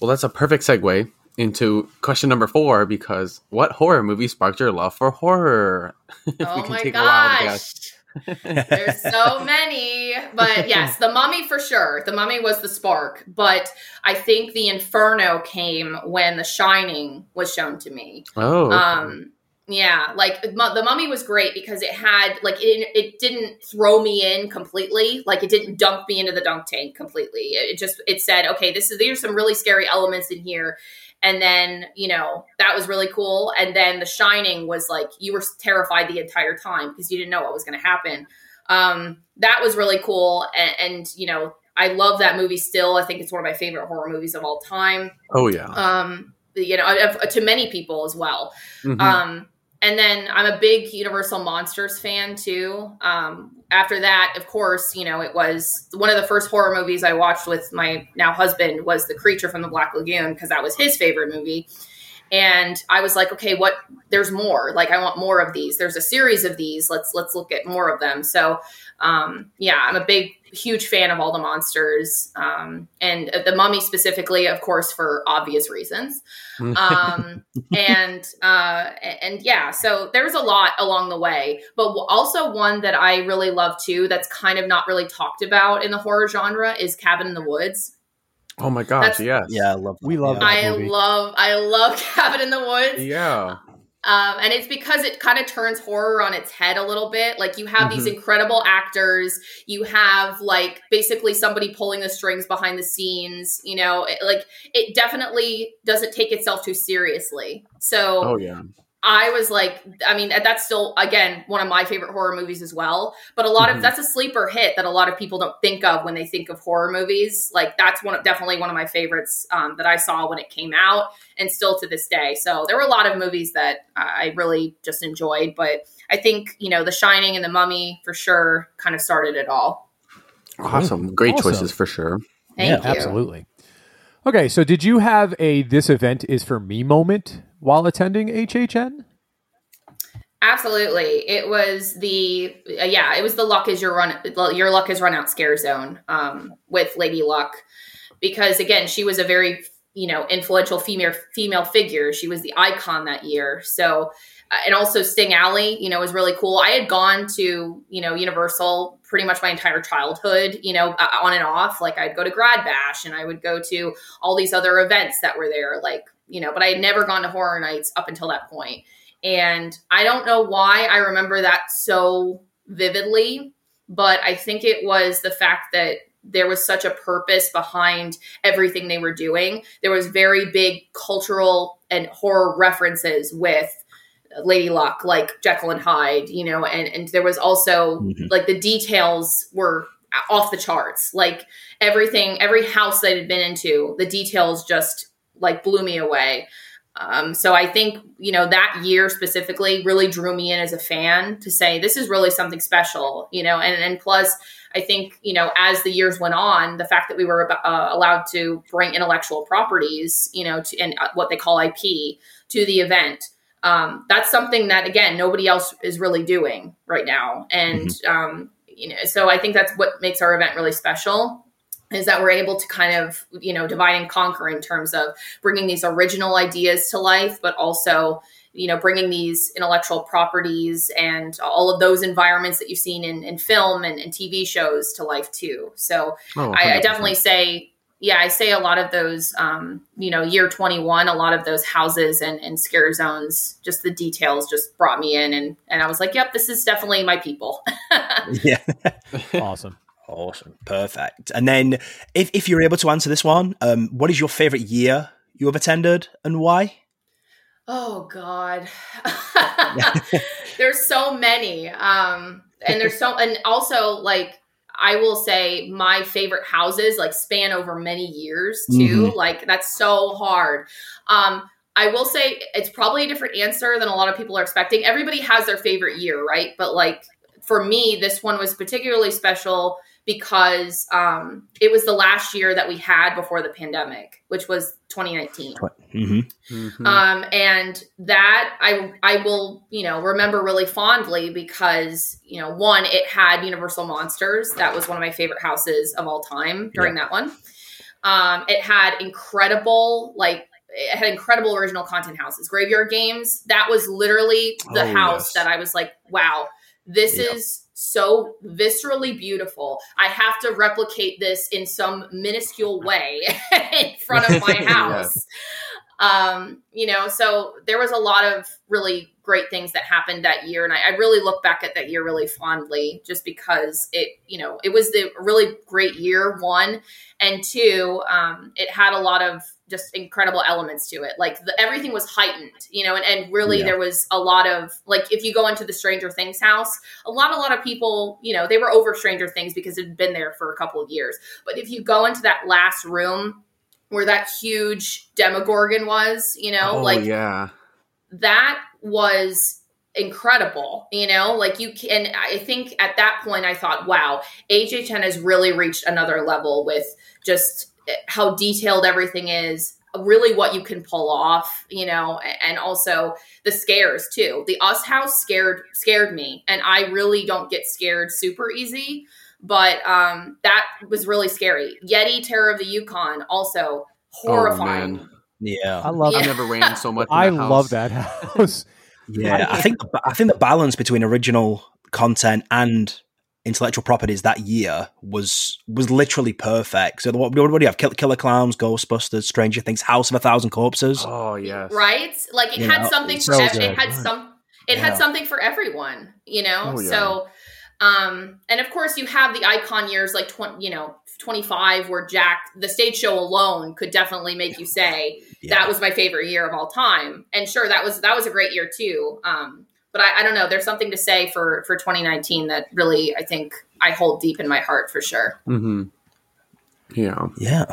Well, that's a perfect segue into question number four because what horror movie sparked your love for horror? <laughs> oh my gosh. <laughs> There's so many, but <laughs> yes, the mummy for sure. The mummy was the spark, but I think the inferno came when The Shining was shown to me. Oh, um, yeah, like the mummy was great because it had like it, it didn't throw me in completely, like it didn't dump me into the dunk tank completely. It just it said, okay, this is these are some really scary elements in here, and then you know that was really cool. And then The Shining was like you were terrified the entire time because you didn't know what was going to happen. Um, that was really cool, and, and you know I love that movie still. I think it's one of my favorite horror movies of all time. Oh yeah. Um, you know, to many people as well. Mm-hmm. Um and then I'm a big Universal Monsters fan too. Um, after that, of course, you know, it was one of the first horror movies I watched with my now husband was The Creature from the Black Lagoon because that was his favorite movie. And I was like, okay, what? There's more. Like, I want more of these. There's a series of these. Let's let's look at more of them. So, um, yeah, I'm a big huge fan of all the monsters um, and the mummy specifically of course for obvious reasons um, and <laughs> uh, and yeah so there's a lot along the way but also one that i really love too that's kind of not really talked about in the horror genre is cabin in the woods Oh my gosh! That's, yes, yeah, I love. We love. I movie. love. I love <laughs> Cabin in the Woods. Yeah. Um, and it's because it kind of turns horror on its head a little bit. Like you have mm-hmm. these incredible actors, you have like basically somebody pulling the strings behind the scenes. You know, it, like it definitely doesn't take itself too seriously. So, oh yeah, I was like, I mean, that's still again one of my favorite horror movies as well. But a lot mm-hmm. of that's a sleeper hit that a lot of people don't think of when they think of horror movies. Like that's one of, definitely one of my favorites um, that I saw when it came out, and still to this day. So there were a lot of movies that I really just enjoyed, but I think you know, The Shining and The Mummy for sure kind of started it all. Awesome, great awesome. choices for sure. Thank yeah, you. absolutely. Okay, so did you have a this event is for me moment while attending HHN? Absolutely. It was the uh, yeah, it was the luck is your run your luck is run out scare zone um, with Lady Luck because again, she was a very you know influential female female figure. She was the icon that year. So uh, and also Sting Alley, you know, was really cool. I had gone to, you know, Universal pretty much my entire childhood, you know, uh, on and off. Like I'd go to Grad Bash and I would go to all these other events that were there, like you know, but I had never gone to horror nights up until that point. And I don't know why I remember that so vividly, but I think it was the fact that there was such a purpose behind everything they were doing. There was very big cultural and horror references with Lady Luck, like Jekyll and Hyde, you know, and, and there was also Mhm. like the details were off the charts. Like everything, every house that I'd been into, the details just like blew me away. Um, so I think you know that year specifically really drew me in as a fan to say this is really something special, you know, and and plus I think you know as the years went on, the fact that we were uh, allowed to bring intellectual properties, you know, to, and uh, what they call IP to the event. Um, that's something that again nobody else is really doing right now, and um, you know, so I think that's what makes our event really special is that we're able to kind of you know divide and conquer in terms of bringing these original ideas to life but also you know bringing these intellectual properties and all of those environments that you've seen in, in film and, and tv shows to life too so Oh, I, I definitely say yeah i say a lot of those um, you know year 21 a lot of those houses and, and scare zones just the details just brought me in and and i was like yep this is definitely my people <laughs> yeah. <laughs> Awesome. Awesome. Perfect. And then if, if you're able to answer this one, um, what is your favorite year you have attended and why? Oh God. <laughs> there's so many. Um and there's so and also like I will say my favorite houses like span over many years too. Like that's so hard. Um I will say it's probably a different answer than a lot of people are expecting. Everybody has their favorite year, right? But like for me, this one was particularly special because um, it was the last year that we had before the pandemic, which was 2019. hmm Mhm. Um, and that I I will you know remember really fondly because you know one it had Universal Monsters that was one of my favorite houses of all time during that one. Um, it had incredible like it had incredible original content houses. Graveyard Games that was literally the Oh, house yes. that I was like, wow, this Yeah. is so viscerally beautiful. I have to replicate this in some minuscule way <laughs> in front of my <laughs> Yeah. house. Um, you know, so there was a lot of really great things that happened that year. And I, I really look back at that year really fondly just because it, you know, it was the really great year, one. And two, um, it had a lot of just incredible elements to it. Like the, everything was heightened, you know, and, and really Yeah. there was a lot of like if you go into the Stranger Things house, a lot, a lot of people, you know, they were over Stranger Things because it had been there for a couple of years. But if you go into that last room where that huge Demogorgon was, you know, oh, like yeah. that was incredible you know like you can i think at that point i thought wow hhn has really reached another level with just how detailed everything is really what you can pull off you know and also the scares too the us house scared scared me and i really don't get scared super easy but um that was really scary yeti terror of the yukon also horrifying man. Yeah. I love I it. never ran so much. I house. love that house. <laughs> Yeah, I think I think the balance between original content and intellectual properties that year was was literally perfect. So what, what do you have? Kill- Killer Clowns, Ghostbusters, Stranger Things, House of a Thousand Corpses. Oh yeah, right like it You had know, something for ev- it good. had some it Yeah. had something for everyone you know Oh, yeah. so um and of course you have the icon years like 20 you know 25 where jack the stage show alone could definitely make you say Yeah. that was my favorite year of all time and sure that was that was a great year too um but I, I don't know there's something to say for for 2019 that really i think i hold deep in my heart for sure hmm Yeah. Yeah.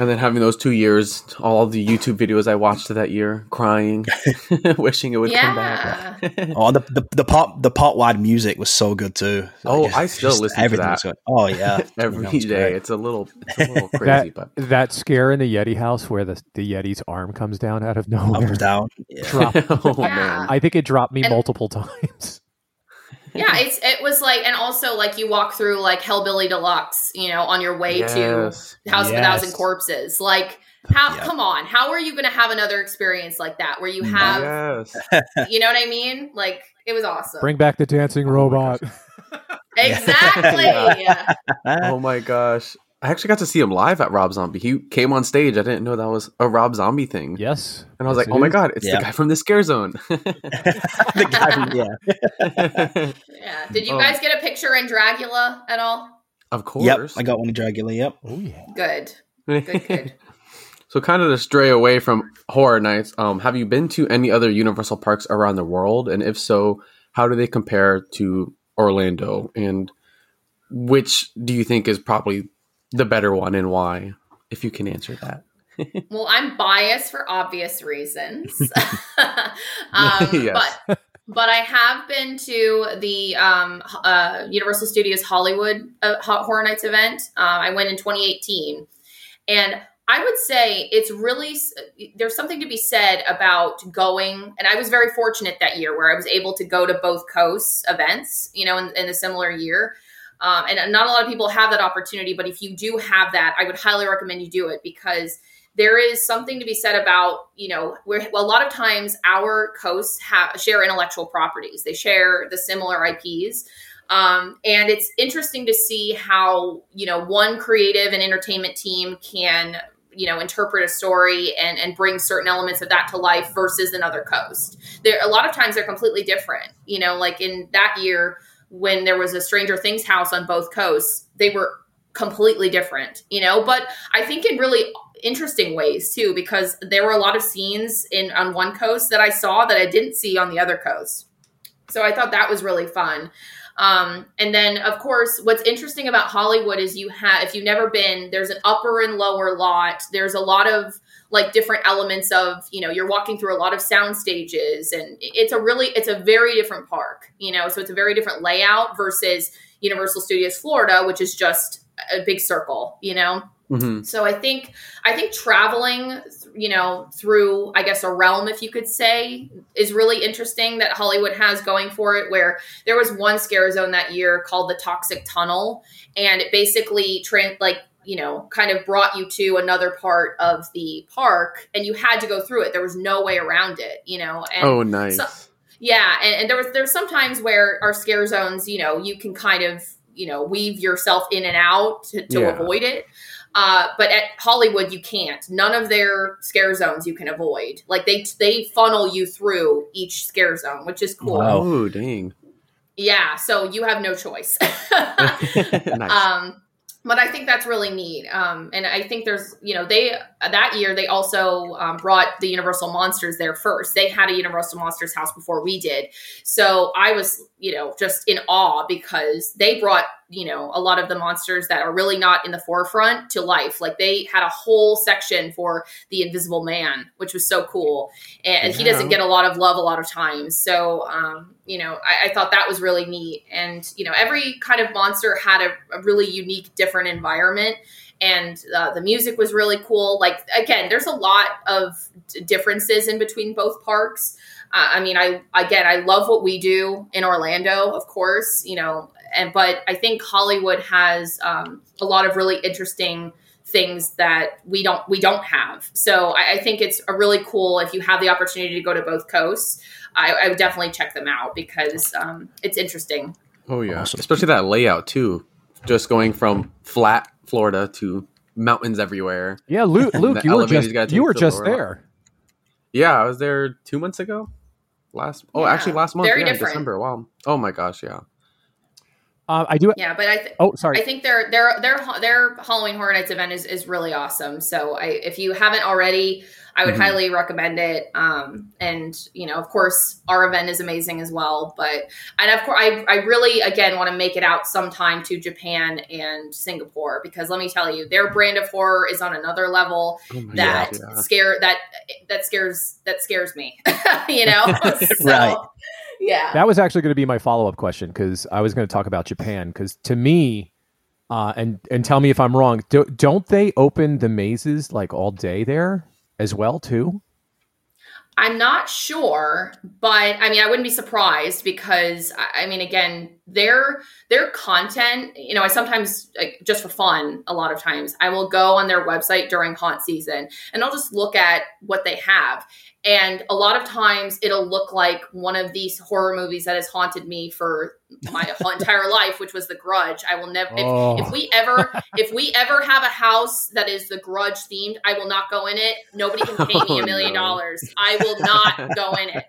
And then having those two years, all the YouTube videos I watched that year, crying, <laughs> <laughs> wishing it would come yeah back. <laughs> Oh, the the the pot the pot wide music was so good too. Oh, I still listen to everything that. was good. Oh yeah, Every That was day. great. It's a little, it's a little crazy, but that scare in the Yeti house where the the Yeti's arm comes down out of nowhere. and down. Yeah. Drop. oh Yeah. man. I think it dropped me And- multiple times. Yeah it's it was like and also like you walk through like hellbilly deluxe you know on your way to Yes. House of a Thousand Corpses. Like, how? Yeah. Come on, how are you going to have another experience like that where you have, Yes. <laughs> you know what I mean? Like, it was awesome. Bring back the dancing Oh my robot. <laughs> exactly. <laughs> Yeah. Oh my gosh. I actually got to see him live at Rob Zombie. He came on stage. I didn't know that was a Rob Zombie thing. yes. And I was Yes, like, it oh my. God, it's Yeah. the guy from the scare zone. <laughs> the guy, from- yeah. <laughs> yeah. Did you Oh. guys get a picture in Dragula at all? Of course. Yep, I got one in Dragula. Yep. Oh yeah. Good. Good, good. <laughs> so kind of to stray away from horror nights, um, have you been to any other Universal parks around the world? And if so, how do they compare to Orlando? And which do you think is probably the better one and why? If you can answer that. <laughs> well, I'm biased for obvious reasons. <laughs> <laughs> um, Yes. But but I have been to the um, uh, Universal Studios Hollywood uh, Ho- Horror Nights event. Uh, I went in 2018, and I would say it's really there's something to be said about going. And I was very fortunate that year where I was able to go to both coasts events. You know, in, in a similar year. Um, and not a lot of people have that opportunity, but if you do have that, I would highly recommend you do it because there is something to be said about you know where well, a lot of times our coasts have share intellectual properties. They share the similar ips um, and it's interesting to see how you know one creative and entertainment team can you know interpret a story and and bring certain elements of that to life versus another coast. There a lot of times they're completely different you know like in that year when there was a stranger things house on both coasts they were completely different you know but i think in really interesting ways too because there were a lot of scenes in on one coast that I saw that I didn't see on the other coast. So I thought that was really fun. Um, and then of course, what's interesting about Hollywood is you have if you've never been, there's an upper and lower lot. There's a lot of like different elements of you know you're walking through a lot of sound stages and it's a really it's a very different park you know so it's a very different layout versus universal studios florida which is just a big circle you know Mhm. so I think I think traveling, you know, through I guess a realm, if you could say, is really interesting that Hollywood has going for it. Where there was one scare zone that year called the Toxic Tunnel, and it basically tra- like you know kind of brought you to another part of the park, and you had to go through it. There was no way around it, you know. And Oh, nice. so- yeah, and, and there was there's sometimes where our scare zones, you know, you can kind of you know weave yourself in and out to, to Yeah. avoid it. Uh, but at Hollywood, you can't. None of their scare zones you can avoid. Like they they funnel you through each scare zone, which is cool. Wow. Oh, dang. Yeah, so you have no choice. <laughs> <laughs> nice. um, but I think that's really neat. Um, and I think there's, you know, they that year they also um, brought the Universal Monsters there first. They had a Universal Monsters house before we did, so I was, you know, just in awe because they brought, you know, a lot of the monsters that are really not in the forefront to life. Like they had a whole section for the Invisible Man, which was so cool, and he doesn't get a lot of love a lot of times. So, um, you know, I, I thought that was really neat. And you know, every kind of monster had a, a really unique, different environment and uh, the music was really cool. Like again, there's a lot of d- differences in between both parks. Uh, I mean, I again, I love what we do in Orlando, of course, you know, and but I think Hollywood has um, a lot of really interesting things that we don't we don't have. So I, I think it's a really cool if you have the opportunity to go to both coasts. I, I would definitely check them out because um, it's interesting. Oh yeah, Awesome. especially that layout too. Just going from flat Florida to mountains everywhere. Yeah, <laughs> Luke. Luke, you were just you were just lower there. Yeah, I was there two months ago. Last oh, Yeah, actually last month. very yeah, different. December. Wow. Oh my gosh, yeah. Uh, I do. Yeah, but I th- Oh, sorry. I think their their their their Halloween Horror Nights event is, is really awesome. So I, if you haven't already, I would Mhm. highly recommend it. Um, and you know, of course, our event is amazing as well. But and of course, I I really again want to make it out sometime to Japan and Singapore because let me tell you, their brand of horror is on another level Oh that yeah. scare that that scares that scares me. <laughs> you know, <laughs> <laughs> So, Right. Yeah. That was actually going to be my follow up question because I was going to talk about Japan because to me, uh, and and tell me if I'm wrong. Do, don't they open the mazes like all day there as well too? I'm not sure, but I mean, I wouldn't be surprised because I I mean, again, their their content. You know, I sometimes like, just for fun. A lot of times, I will go on their website during haunt season and I'll just look at what they have. And a lot of times, it'll look like one of these horror movies that has haunted me for my <laughs> entire life, which was The Grudge. I will never. Oh. If, if we ever, if we ever have a house that is The Grudge themed, I will not go in it. Nobody can pay me <laughs> Oh, a million dollars. I will not <laughs> go in it.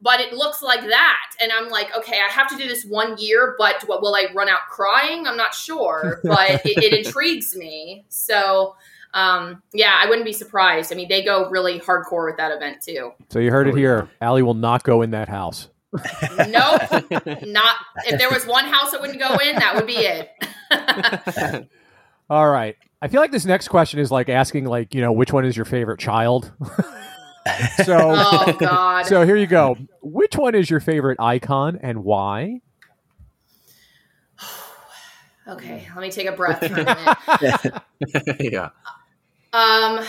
But it looks like that, and I'm like, okay, I have to do this one year, but what will I run out crying? I'm not sure, but it, it intrigues me. So, um, yeah, I wouldn't be surprised. I mean, they go really hardcore with that event too. So you heard it here. Ali will not go in that house. Nope, <laughs> not if there was one house that wouldn't go in, that would be it. <laughs> All right. I feel like this next question is like asking, like, you know, which one is your favorite child? <laughs> so, oh God. so here you go. Which one is your favorite icon and why? <sighs> okay, let me take a breath for a minute. yeah. Um,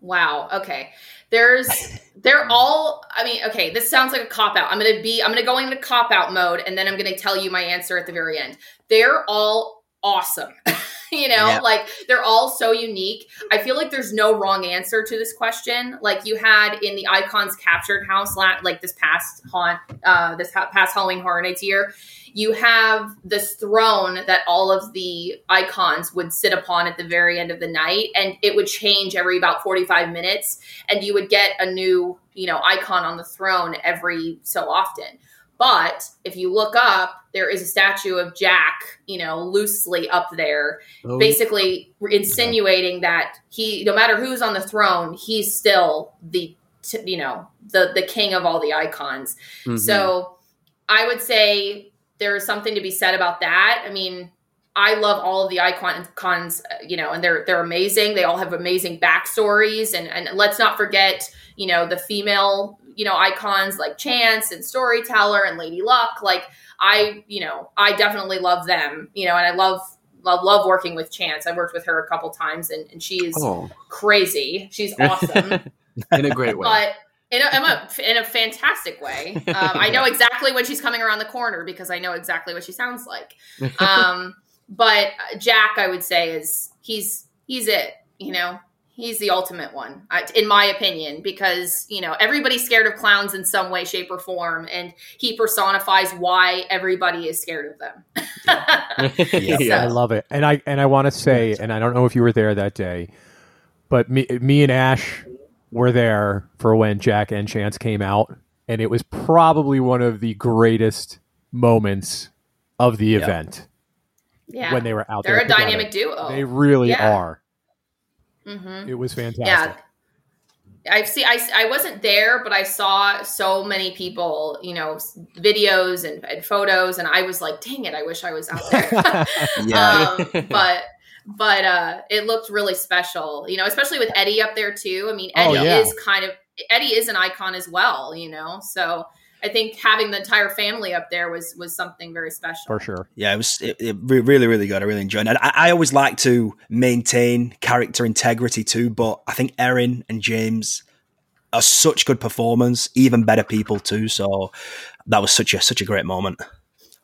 wow. Okay. There's, they're <laughs> all, I mean, okay, this sounds like a cop out. I'm going to be, I'm going to go into cop out mode and then I'm going to tell you my answer at the very end. They're all awesome. <laughs> you know, Yeah. like they're all so unique. I feel like there's no wrong answer to this question. Like you had in the Icons Captured House, la- like this past haunt, uh, this ha- past Halloween Horror Nights year, you have this throne that all of the icons would sit upon at the very end of the night, and it would change every about 45 minutes, and you would get a new, you know, icon on the throne every so often. But if you look up, there is a statue of Jack, you know, loosely up there, Oh, basically insinuating that he, no matter who's on the throne, he's still the, you know, the the king of all the icons. mhm. So I would say there is something to be said about that. I mean, I love all of the icons, uh, you know, and they're they're amazing. They all have amazing backstories, and and let's not forget, you know, the female, you know, icons like Chance and Storyteller and Lady Luck. Like I, you know, I definitely love them, you know, and I love love love working with Chance. I worked with her a couple times, and and she's oh. crazy. She's <laughs> awesome in a great way. but in a, in a, in a fantastic way. Um, I know <laughs> exactly when she's coming around the corner because I know exactly what she sounds like. Um, but Jack, I would say, is he's he's it. You know, he's the ultimate one, in my opinion, because you know everybody's scared of clowns in some way, shape, or form, and he personifies why everybody is scared of them. Yeah. <laughs> I love it, and I and I want to say, and I don't know if you were there that day, but me, me and Ash were there for when Jack and Chance came out, and it was probably one of the greatest moments of the Yeah. event yeah, when they were out there, they're a together. dynamic duo. They really Yeah. are. Hmm It was fantastic. Yeah. I've seen. I, I wasn't there, but I saw so many people, you know, videos and, and photos, and I was like, "Dang it! I wish I was out there." <laughs> Yeah. um, <laughs> but but uh, it looked really special, you know, especially with Eddie up there too. I mean, Oh, Eddie yeah. is kind of Eddie is an icon as well, you know. So I think having the entire family up there was was something very special. for sure. Yeah, it was it, it really, really good. I really enjoyed it. I, I always like to maintain character integrity too, but I think Erin and James are such good performers, even better people too. So that was such a such a great moment.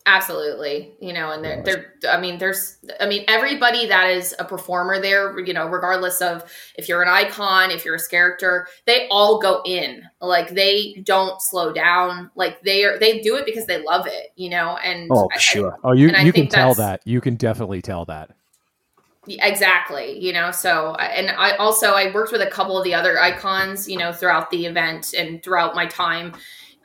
Absolutely. You know, and they're, they're, I mean, there's, I mean, everybody that is a performer there, you know, regardless of if you're an icon, if you're a character, they all go in. Like they don't slow down. Like they are, they do it because they love it, you know, and Oh, I- sure. Oh, you you can tell that. You can definitely tell that. Exactly, you know. So, and I also I worked with a couple of the other icons, you know, throughout the event and throughout my time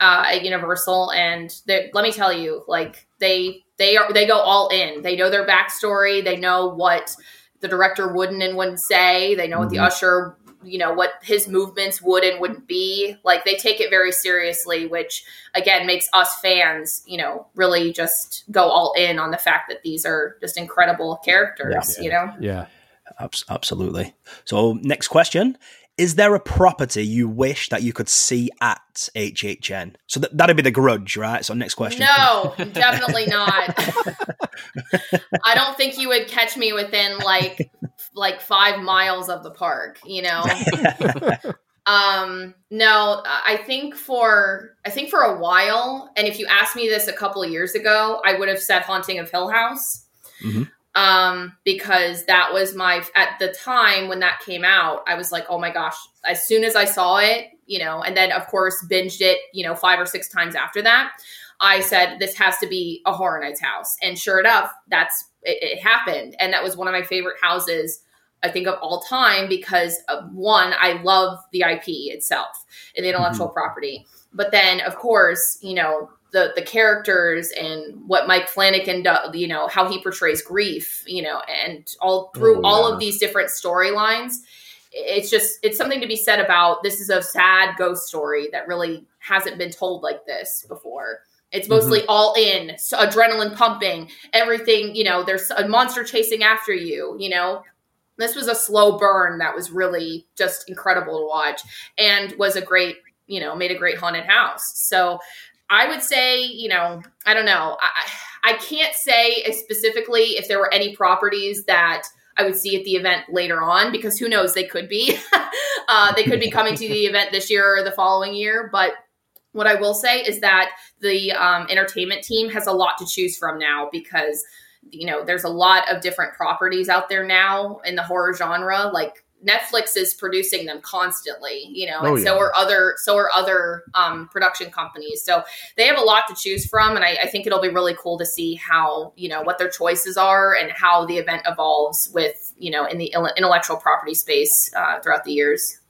uh, at Universal. And they- let me tell you, like they they are they go all in. They know their backstory. They know what the director wouldn't and wouldn't say. They know what the Mhm. usher, you know, what his movements would and wouldn't be. Like they take it very seriously, which again makes us fans, you know, really just go all in on the fact that these are just incredible characters. Yeah. You know. Yeah. Abs- absolutely. So next question: Is there a property you wish that you could see at HHN? So th- that'd be the Grudge, right? So next question. No, <laughs> definitely not. I don't think you would catch me within like like five miles of the park. You know. <laughs> Um, no, I think for I think for a while, and if you asked me this a couple of years ago, I would have said Haunting of Hill House. Mhm. Um, because that was my at the time when that came out, I was like, oh my gosh, as soon as I saw it, you know, and then of course binged it, you know, five or six times after that. I said this has to be a Horror Nights house, and sure enough, that's it, it happened, and that was one of my favorite houses I think of all time because uh, one, I love the IP itself and the intellectual property. But then, of course, you know, the the characters and what Mike Flanagan does, you know, how he portrays grief, you know, and all through Oh, all of these different storylines. It's just it's something to be said about this is a sad ghost story that really hasn't been told like this before. It's mm-hmm. mostly all in, so adrenaline pumping, everything, you know, there's a monster chasing after you, you know. This was a slow burn that was really just incredible to watch and was a great, you know, made a great haunted house. So I would say, you know, I don't know. I, I can't say specifically if there were any properties that I would see at the event later on because who knows, they could be. <laughs> uh, they could be coming to the <laughs> event this year or the following year. But what I will say is that the um, entertainment team has a lot to choose from now because, you know, there's a lot of different properties out there now in the horror genre. Like Netflix is producing them constantly, you know, Oh, and so are other so are other um, production companies. So they have a lot to choose from, and I, I think it'll be really cool to see how you know what their choices are and how the event evolves with you know in the intellectual property space uh, throughout the years.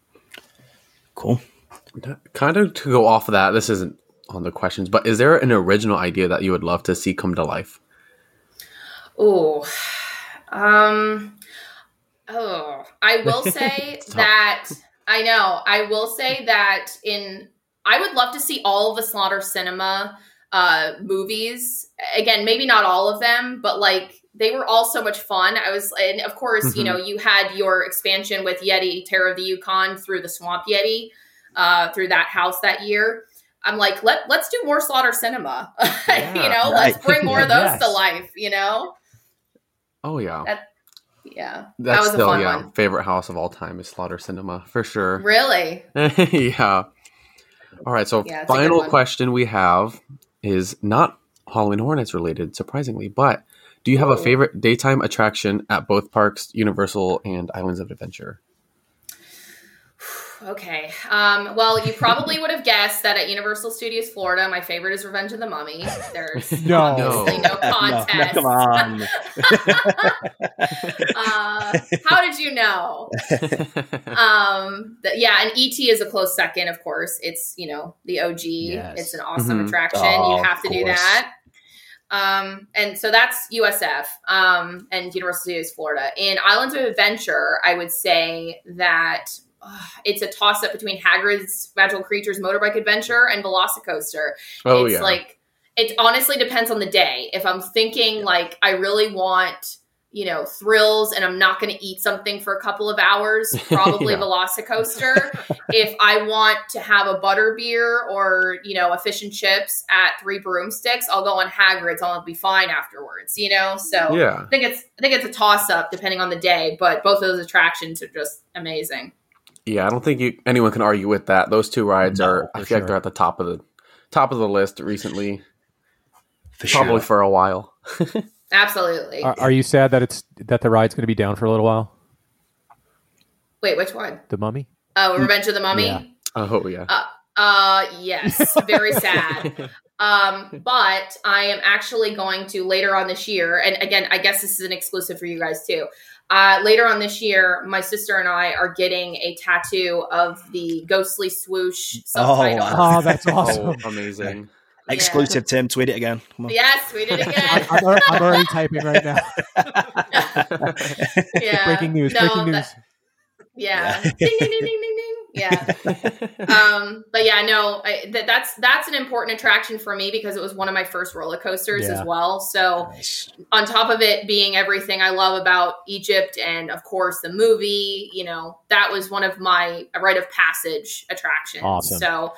Cool. Kind of to go off of that, this isn't on the questions, but is there an original idea that you would love to see come to life? Oh, um, oh, I <laughs> will say that I know. I will say that in I would love to see all of the Slaughter Cinema uh movies again. Maybe not all of them, but like they were all so much fun. I was, and of course, you Mhm. know, you had your expansion with Yeti Terror of the Yukon through the Swamp Yeti, uh, through that house that year. I'm like, let let's do more Slaughter Cinema. <laughs> you Yeah, know, let's bring more of <laughs> those Yes. to life. You know. Oh yeah, That- Yeah. that's was a fun yeah one. favorite house of all time is Slaughter Cinema for sure. <laughs> Really? yeah. All right. So Yeah, it's a good final question we have is not Halloween Horror Nights related, surprisingly, but do you have a favorite daytime attraction at both parks, Universal and Islands of Adventure? Okay. Um, well, you probably would have guessed that at Universal Studios Florida, my favorite is Revenge of the Mummy. There's <laughs> No. obviously no <laughs> No. No, contest. no, come on. <laughs> uh, how did you know? Um, the, yeah, and ET is a close second, of course. It's you know the OG. Yes. It's an awesome Mhm. attraction. Oh, you have to do that. Um, and so that's USF um, and Universal Studios Florida. In Islands of Adventure, I would say that it's a toss up between Hagrid's Magical Creatures Motorbike Adventure and Velocicoaster oh it's yeah. like it honestly depends on the day. If I'm thinking like I really want, you know, thrills and I'm not going to eat something for a couple of hours, <laughs> probably Yeah. Velocicoaster. <laughs> if I want to have a butter beer or, you know, a fish and chips at Three Broomsticks, I'll go on Hagrid's. I'll be fine afterwards, you know? So yeah. I think it's I think it's a toss up depending on the day, but both of those attractions are just amazing. Yeah, I don't think you, anyone can argue with that. Those two rides No, are I for feel like sure. they're at the top of the top of the list recently, For probably sure. for a while. <laughs> Absolutely. Are, are you sad that it's that the ride's going to be down for a little while? Wait, which one? The Mummy. Oh, Revenge of the Mummy? Yeah. Oh yeah. Uh, yes, very sad. <laughs> Um, but I am actually going to later on this year, and again, I guess this is an exclusive for you guys too. Uh, later on this year, my sister and I are getting a tattoo of the ghostly swoosh subtitle. wow. Oh, that's awesome. oh, amazing. Exclusive, Tim. Tweet it again. Come on. Yes, we did it again. I'm, already, I'm already typing right now. <laughs> yeah. breaking news. No, breaking news. that- yeah. ding, ding, ding, ding, ding, ding. Yeah. <laughs> um but yeah no I, th- that's that's an important attraction for me because it was one of my first roller coasters Yeah. as well so Nice. on top of it being everything i love about egypt and of course the movie you know that was one of my rite of passage attractions Awesome. so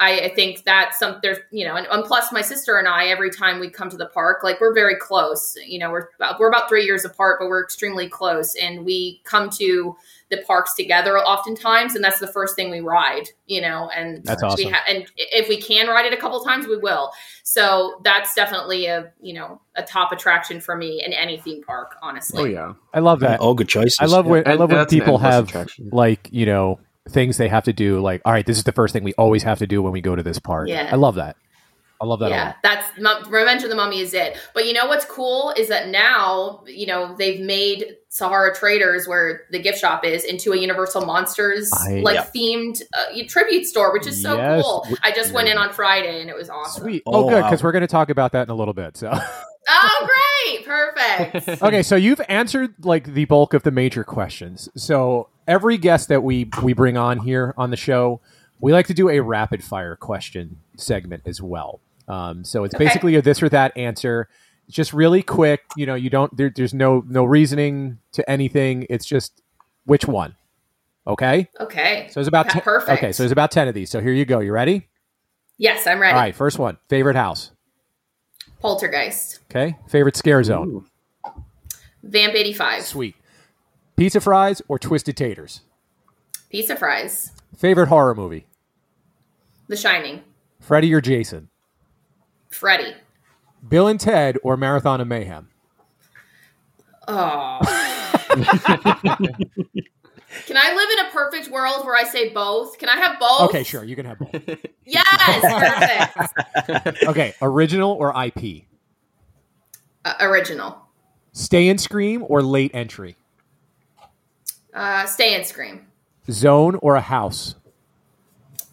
I, I think that's some there's you know and, and plus my sister and I every time we come to the park like we're very close you know we're about, we're about three years apart but we're extremely close and we come to the parks together oftentimes and that's the first thing we ride you know and That's we awesome. ha- and if we can ride it a couple times we will so that's definitely a you know a top attraction for me in any theme park honestly oh yeah. I love that. All good choices. I love when I And love when people have attraction. like you know things they have to do. Like, all right, this is the first thing we always have to do when we go to this park. Yeah. I love that. I love that. yeah, album. that's Mu- Revenge of the Mummy is it. But you know what's cool is that now you know they've made Sahara Traders, where the gift shop is, into a Universal Monsters I- like Yeah. themed uh, tribute store, which is so Yes. cool. I just went in on Friday and it was awesome. Sweet. Oh, Oh, good, wow. because we're going to talk about that in a little bit. So, Oh, great, perfect. <laughs> <laughs> okay, so you've answered like the bulk of the major questions. So every guest that we we bring on here on the show, we like to do a rapid fire question segment as well. Um, so it's Okay. basically a this or that answer. It's just really quick. You know, you don't. There, there's no no reasoning to anything. It's just which one. Okay. Okay. So it's about Pa- ten, perfect. Okay, so there's about ten of these. So here you go. You ready? Yes, I'm ready. All right. First one. Favorite house. Poltergeist, Okay. Favorite scare zone. Ooh. Vamp 85, Sweet. Pizza fries or twisted taters? Pizza Fries, Favorite horror movie? The Shining, Freddy or Jason? Freddy. Bill and Ted or Marathon of Mayhem? Oh. <laughs> Can I live in a perfect world where I say both? Can I have both? Okay, sure. You can have both. <laughs> Yes, perfect. Okay. Original or IP? Uh, original. Stay and Scream or late entry? Uh, stay and scream. Zone or a house?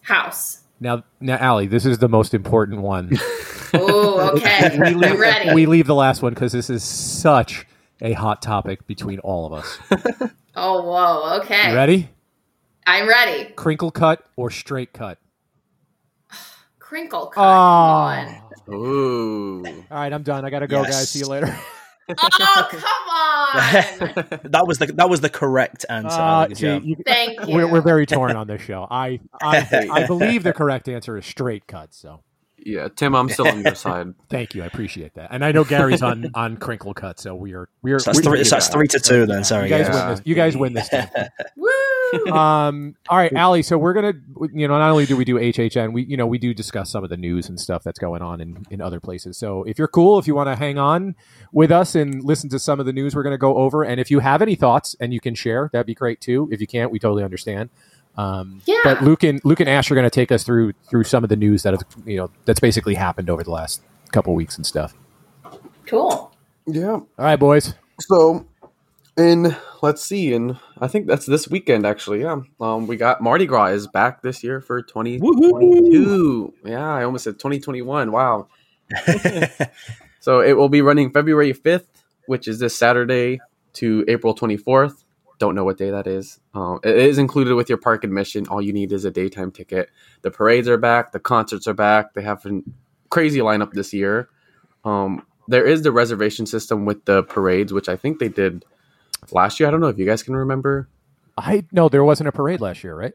House. Now, now, Ali, this is the most important one. <laughs> Oh, okay. I'm ready. we leave the last one because this is such a hot topic between all of us. <laughs> oh, whoa. Okay. You ready? I'm ready. Crinkle cut or straight cut? <sighs> Crinkle cut. Oh. On. Ooh. All right, I'm done. I gotta go, Yes. guys. See you later. Oh, <laughs> come <laughs> on. that was the that was the correct answer. Uh, see, and you- Thank you. we're, we're very torn on this show. I, <laughs> I I believe the correct answer is straight cut. So Yeah, Tim, I'm still on your <laughs> side. thank you. I appreciate that. And I know Gary's on <laughs> on crinkle cut. So we are we are. So that's three, so that's three to two then. Sorry, guys guys. Yeah. win this. You guys win this. Time. Woo. <laughs> um all right Ali. so we're gonna you know not only do we do hhn we you know we do discuss some of the news and stuff that's going on in in other places so if you're cool if you want to hang on with us and listen to some of the news we're going to go over and if you have any thoughts and you can share that'd be great too if you can't we totally understand um Yeah. but luke and luke and ash are going to take us through through some of the news that have you know that's basically happened over the last couple weeks and stuff Cool. Yeah. all right boys So, in let's see, and I think that's this weekend actually. Yeah. Um, we got Mardi Gras is back this year for 2022. Yeah, I almost said 2021. Wow. <laughs> So it will be running February 5th, which is this Saturday, to April 24th. Don't know what day that is. Um, it is included with your park admission. All you need is a daytime ticket. The parades are back. The concerts are back. They have a crazy lineup this year. Um, there is the reservation system with the parades, which I think they did last year. I don't know if you guys can remember, i no there wasn't a parade last year right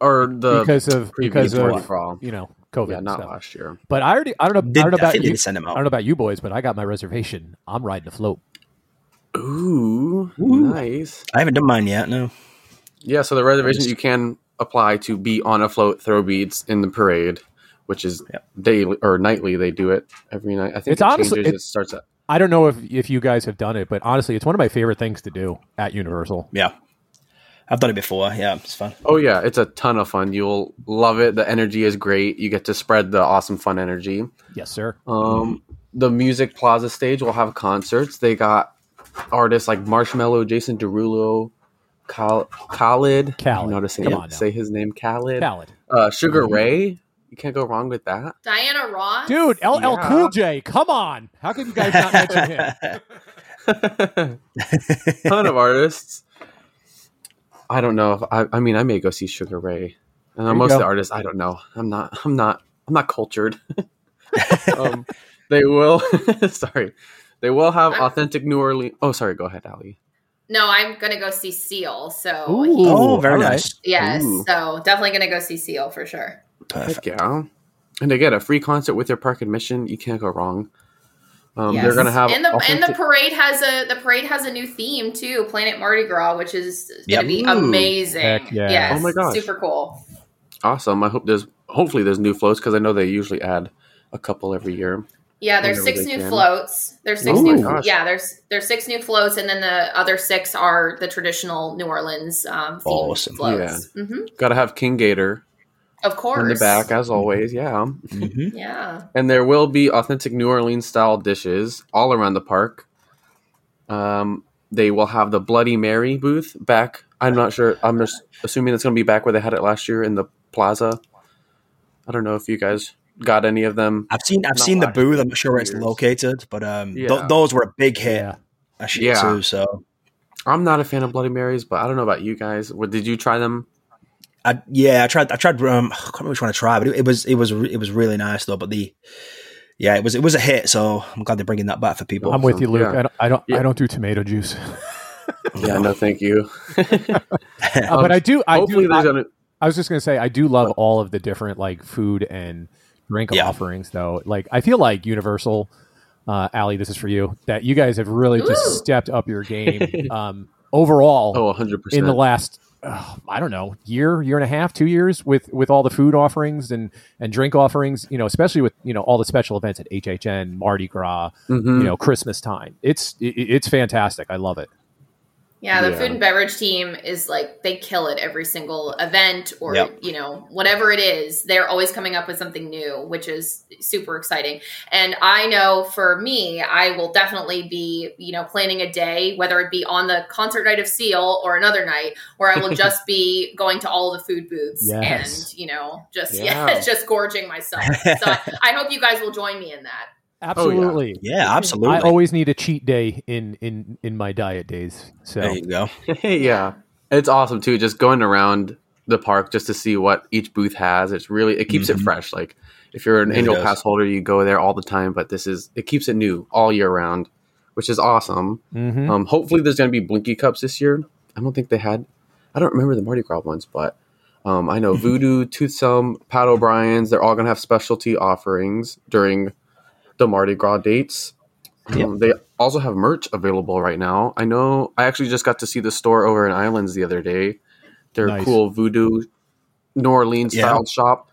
or the because of because of Gras. you know covid Yeah, not stuff. last year. But I already I don't know Did- I don't know about think you. did send them I don't know about you boys, but I got my reservation. I'm riding the float. Ooh, nice. I haven't done mine yet. No. Yeah, so the reservations you can apply to be on a float, throw beads in the parade, which is Yep. daily or nightly. They do it every night. I think It's it honestly- changes. it- it starts at I don't know if if you guys have done it, but honestly, it's one of my favorite things to do at Universal. Yeah. I've done it before. Yeah, it's fun. Oh yeah, it's a ton of fun. You'll love it. The energy is great. You get to spread the awesome fun energy. Yes, sir. Um, the Music Plaza stage will have concerts. They got artists like Marshmello, Jason Derulo, Khal- Khalid. Khaled. I don't know to say, Come on say his name. Khalid. Khaled. Uh, Sugar Ray. You can't go wrong with that. Diana Ross. Dude, LL Yeah. Cool J, come on. How can you guys not mention him? <laughs> ton of artists. I don't know if I, I mean I may go see Sugar Ray. And you most of the artists I don't know. I'm not I'm not I'm not cultured. <laughs> um, they will <laughs> sorry. They will have I'm- authentic New Orleans. Oh, sorry. Go ahead, Ali. No, I'm gonna go see Seal. So Ooh. he- oh, very all right. nice. yes, Ooh. so definitely gonna go see Seal for sure. Perfect. Heck yeah. And they get a free concert with their park admission. You can't go wrong. Um, Yes. They're gonna have and the and the parade has a the parade has a new theme too, Planet Mardi Gras, which is Yep. gonna be Ooh. amazing. Heck yeah. Yes, Oh my gosh. super cool. awesome. I hope there's hopefully there's new floats because I know they usually add a couple every year. Yeah, there's six new can. floats. There's six Oh new. my gosh. Yeah, there's there's six new floats, and then the other six are the traditional New Orleans um, themed Awesome. floats. hmm Got to have King Gator. Of course. in the back, as always. Yeah. Mhm. Yeah. And there will be authentic New Orleans style dishes all around the park. Um, they will have the Bloody Mary booth back. I'm not sure. I'm just assuming it's going to be back where they had it last year in the plaza. I don't know if you guys got any of them. I've seen I've seen the booth. I'm not sure where it's years. located, but um, th- those were a big hit Yeah. last Yeah. too. So I'm not a fan of Bloody Marys, but I don't know about you guys. What did you try them? I, yeah, I tried. I tried. Um, I can't remember which one I tried, but it, it was it was it was really nice though. But the yeah, it was it was a hit. So I'm glad they're bringing that back for people. I'm with you, Luke. Yeah. I don't. I don't. Yeah. I don't do tomato juice, <laughs> Yeah, no, thank you. Uh, but I do. I do. I, gonna. I was just gonna say I do love all of the different like food and drink Yeah. offerings though. Like I feel like Universal, uh, Ali, this is for you. That you guys have really Ooh. just stepped up your game <laughs> um, overall Oh, 100 percent. in the last. Uh, I don't know year, year and a half, two years with with all the food offerings and and drink offerings. You know, especially with you know all the special events at HHN, Mardi Gras, Mhm. you know, Christmas time. It's it, it's fantastic. I love it. Yeah, the Yeah. food and beverage team is like they kill it every single event or Yep. you know whatever it is. They're always coming up with something new, which is super exciting. And I know for me, I will definitely be you know planning a day, whether it be on the concert night of Seal or another night, where I will <laughs> just be going to all the food booths Yes. and you know just Yeah. <laughs> yeah, just gorging myself. so <laughs> I, I hope you guys will join me in that. Absolutely. yeah, absolutely. I always need a cheat day in in in my diet days. So there you go. <laughs> yeah, it's awesome too. Just going around the park just to see what each booth has. It's really it keeps Mhm. it fresh. Like if you're an It annual does. pass holder, you go there all the time. But this is it keeps it new all year round, which is awesome. mhm. Um, hopefully, there's going to be Blinky cups this year. I don't think they had. I don't remember the Mardi Gras ones, but um, I know <laughs> Voodoo, Toothsome, Pat O'Brien's. They're all going to have specialty offerings during the Mardi Gras dates. Um, They also have merch available right now. I know. I actually just got to see the store over in Islands the other day. Their Nice. cool Voodoo New Orleans Yeah. style shop,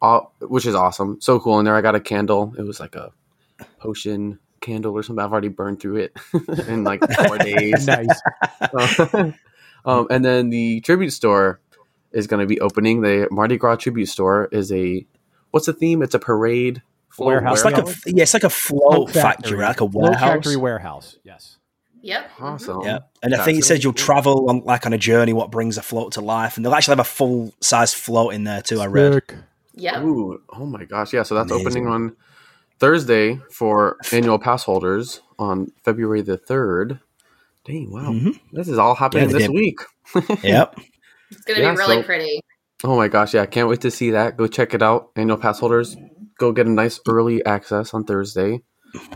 uh, which is awesome. So cool in there. I got a candle. It was like a potion candle or something. I've already burned through it <laughs> in like four <laughs> days. nice. <laughs> um, and then the tribute store is going to be opening. The Mardi Gras tribute store is a what's the theme? It's a parade float Warehouse. It's like a yeah, it's like a float factory, like a Float warehouse. factory warehouse. Yes. Yep. mhm. awesome. Yeah, and I think it says you'll cool. travel on like on a journey. What brings a float to life, and they'll actually have a full size float in there too. I read. Sick. Yep. Ooh, oh my gosh, yeah. So that's Amazing. opening on Thursday for annual pass holders on February the third. Dang, wow, Mhm. this is all happening Yeah, this did. week. <laughs> Yep. It's gonna Yeah, be really so- pretty. Oh my gosh, yeah, I can't wait to see that. Go check it out. Annual pass holders, go get a nice early access on Thursday.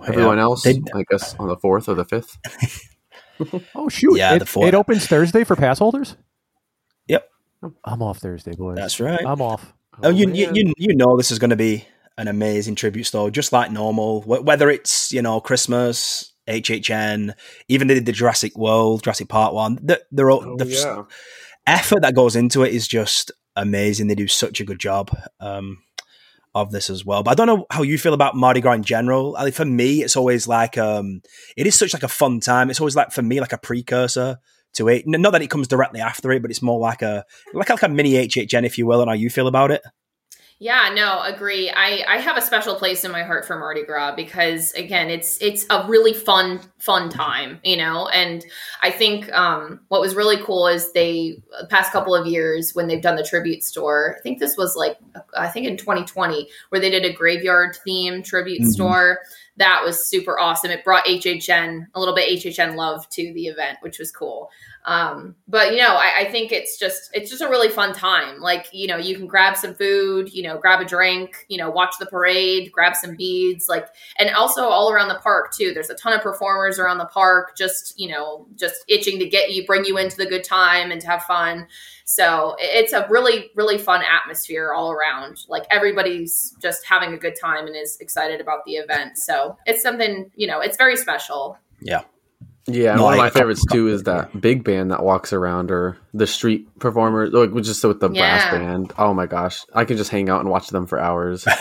Everyone Yeah. else, They- I guess, on the fourth or the fifth. <laughs> Oh shoot! Yeah, it, the fourth. it opens Thursday for pass holders. Yep. I'm off Thursday, boys. That's right. I'm off. Oh, you, you you you know this is going to be an amazing tribute store, just like normal. Whether it's you know Christmas, HHN, even the, the Jurassic World, Jurassic Park one, the, they're all, Oh, the yeah. effort that goes into it is just amazing. They do such a good job um, of this as well. But I don't know how you feel about Mardi Gras in general. I mean, for me, it's always like um, it is such like a fun time. It's always like for me like a precursor to it. Not that it comes directly after it, but it's more like a like like a mini HHN, if you will. And how you feel about it? Yeah, no, agree. I I have a special place in my heart for Mardi Gras because again, it's it's a really fun fun time, you know. And I think um, what was really cool is they the past couple of years when they've done the tribute store. I think this was like I think in 2020 where they did a graveyard theme tribute Mhm. store. That was super awesome. It brought HHN a little bit HHN love to the event, which was cool. Um, but you know, I, I think it's just it's just a really fun time. Like you know, you can grab some food, you know, grab a drink, you know, watch the parade, grab some beads, like, and also all around the park too. There's a ton of performers around the park, just you know, just itching to get you, bring you into the good time and to have fun. So it's a really really fun atmosphere all around. Like everybody's just having a good time and is excited about the event. So it's something you know, it's very special. Yeah, and No, one of I- my favorites too is that big band that walks around or the street performers, like just with the brass band. Oh my gosh, I can just hang out and watch them for hours. <laughs>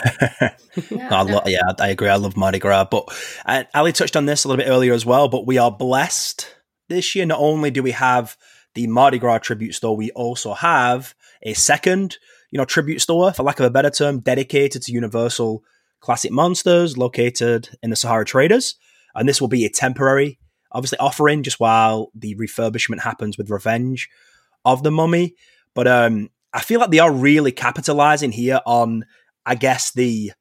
Yeah, I lo- yeah, I agree. I love Mardi Gras, but uh, Ali touched on this a little bit earlier as well. But we are blessed this year. Not only do we have the Mardi Gras tribute store, we also have a second, you know, tribute store, for lack of a better term, dedicated to Universal Classic Monsters, located in the Sahara Traders. And this will be a temporary, obviously, offering just while the refurbishment happens with Revenge of the Mummy. But um, I feel like they are really capitalizing here on, I guess, the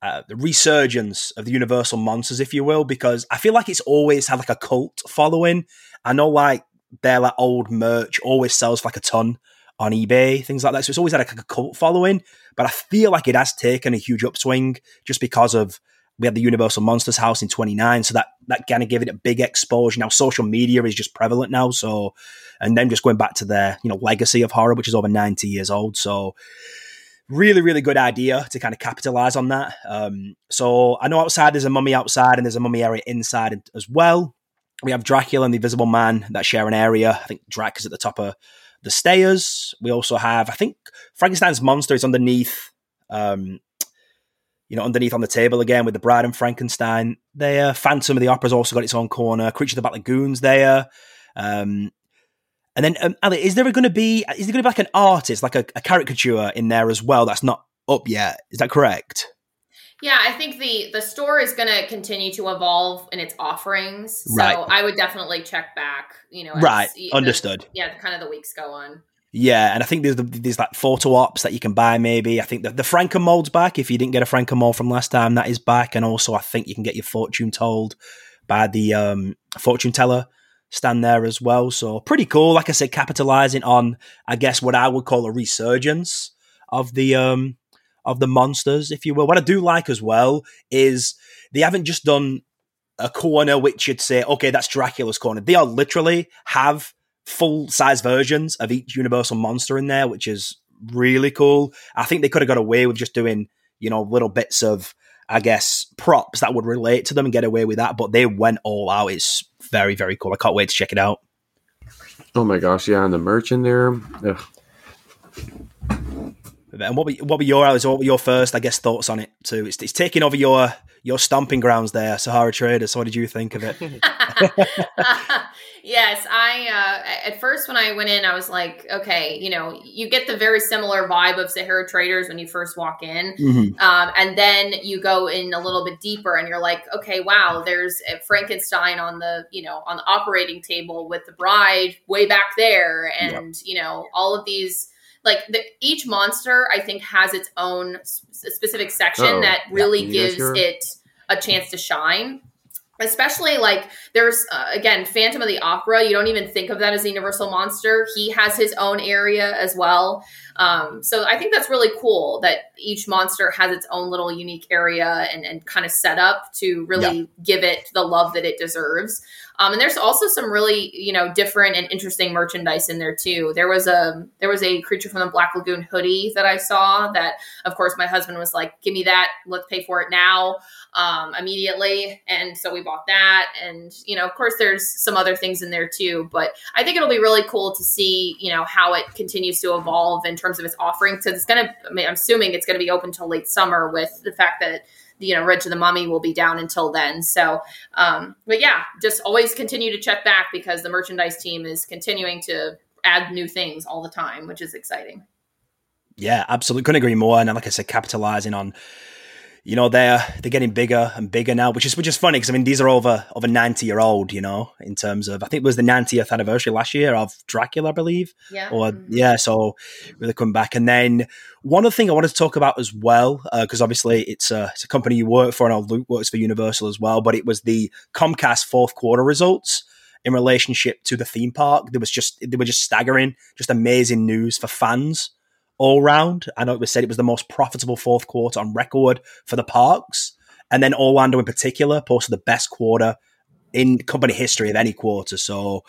uh, the resurgence of the Universal monsters, if you will, because I feel like it's always had like a cult following. I know like their like old merch always sells for like a ton on eBay, things like that. So it's always had like a cult following, but I feel like it has taken a huge upswing just because of we had the Universal Monsters house in 29, so that that kind of gave it a big exposure. Now social media is just prevalent now, so and then just going back to their you know legacy of horror, which is over 90 years old. So really, really good idea to kind of capitalize on that. Um, so I know outside there's a mummy outside and there's a mummy area inside as well. We have Dracula and the Invisible Man that share an area. I think Drac is at the top of the stairs. We also have, I think, Frankenstein's monster is underneath, um, you know, underneath on the table again with the Bride and Frankenstein there. Phantom of the Opera's also got its own corner. Creature of the Black Lagoon's there. Um, and then, um, Ali, is there going to be is there going to be like an artist, like a, a, caricature in there as well? That's not up yet. Is that correct? Yeah, I think the the store is going to continue to evolve in its offerings. So right. I would definitely check back. You know, as, right? Understood. yeah, kind of the weeks go on. Yeah, and I think there's there's like photo ops that you can buy. Maybe I think the the Franken mold's back. If you didn't get a Franken mold from last time, that is back. And also, I think you can get your fortune told by the um, fortune teller stand there as well. So pretty cool. Like I said, capitalizing on, I guess, what I would call a resurgence of the um of the monsters, if you will. What I do like as well is they haven't just done a corner which you'd say, okay, that's Dracula's corner. They are literally have full size versions of each Universal monster in there, which is really cool. I think they could have got away with just doing, you know, little bits of I guess, props that would relate to them and get away with that. But they went all out. It's very, very cool. I can't wait to check it out. Oh my gosh, yeah, and the merch in there. Ugh. And what were, what were your what were your first, I guess, thoughts on it too? It's, it's taking over your your stomping grounds there, Sahara Traders. So what did you think of it? <laughs> <laughs> <laughs> yes, I uh, at first when I went in, I was like, okay, you know, you get the very similar vibe of Sahara Traders when you first walk in, mm-hmm. um, and then you go in a little bit deeper, and you're like, okay, wow, there's Frankenstein on the you know on the operating table with the bride way back there, and yep. you know all of these like the, each monster i think has its own specific section Uh-oh. that really yeah. gives it a chance to shine especially like there's uh, again phantom of the opera you don't even think of that as a universal monster he has his own area as well um, so i think that's really cool that each monster has its own little unique area and, and kind of set up to really yeah. give it the love that it deserves um, and there's also some really, you know, different and interesting merchandise in there too. There was a there was a creature from the Black Lagoon hoodie that I saw that, of course, my husband was like, "Give me that! Let's pay for it now, um, immediately." And so we bought that. And you know, of course, there's some other things in there too. But I think it'll be really cool to see, you know, how it continues to evolve in terms of its offerings. Because it's gonna, I mean, I'm assuming it's gonna be open till late summer with the fact that you know, Revenge of the Mummy will be down until then. So, um, but yeah, just always continue to check back because the merchandise team is continuing to add new things all the time, which is exciting. Yeah, absolutely. Couldn't agree more. And like I said, capitalizing on you know they're they're getting bigger and bigger now, which is which is funny because I mean these are over over ninety year old, you know, in terms of I think it was the ninetieth anniversary last year of Dracula, I believe. Yeah. Or mm-hmm. yeah, so really come back. And then one other thing I wanted to talk about as well, because uh, obviously it's a it's a company you work for, and Luke works for Universal as well. But it was the Comcast fourth quarter results in relationship to the theme park. There was just they were just staggering, just amazing news for fans all round. I know it was said it was the most profitable fourth quarter on record for the parks. And then Orlando in particular posted the best quarter in company history of any quarter. So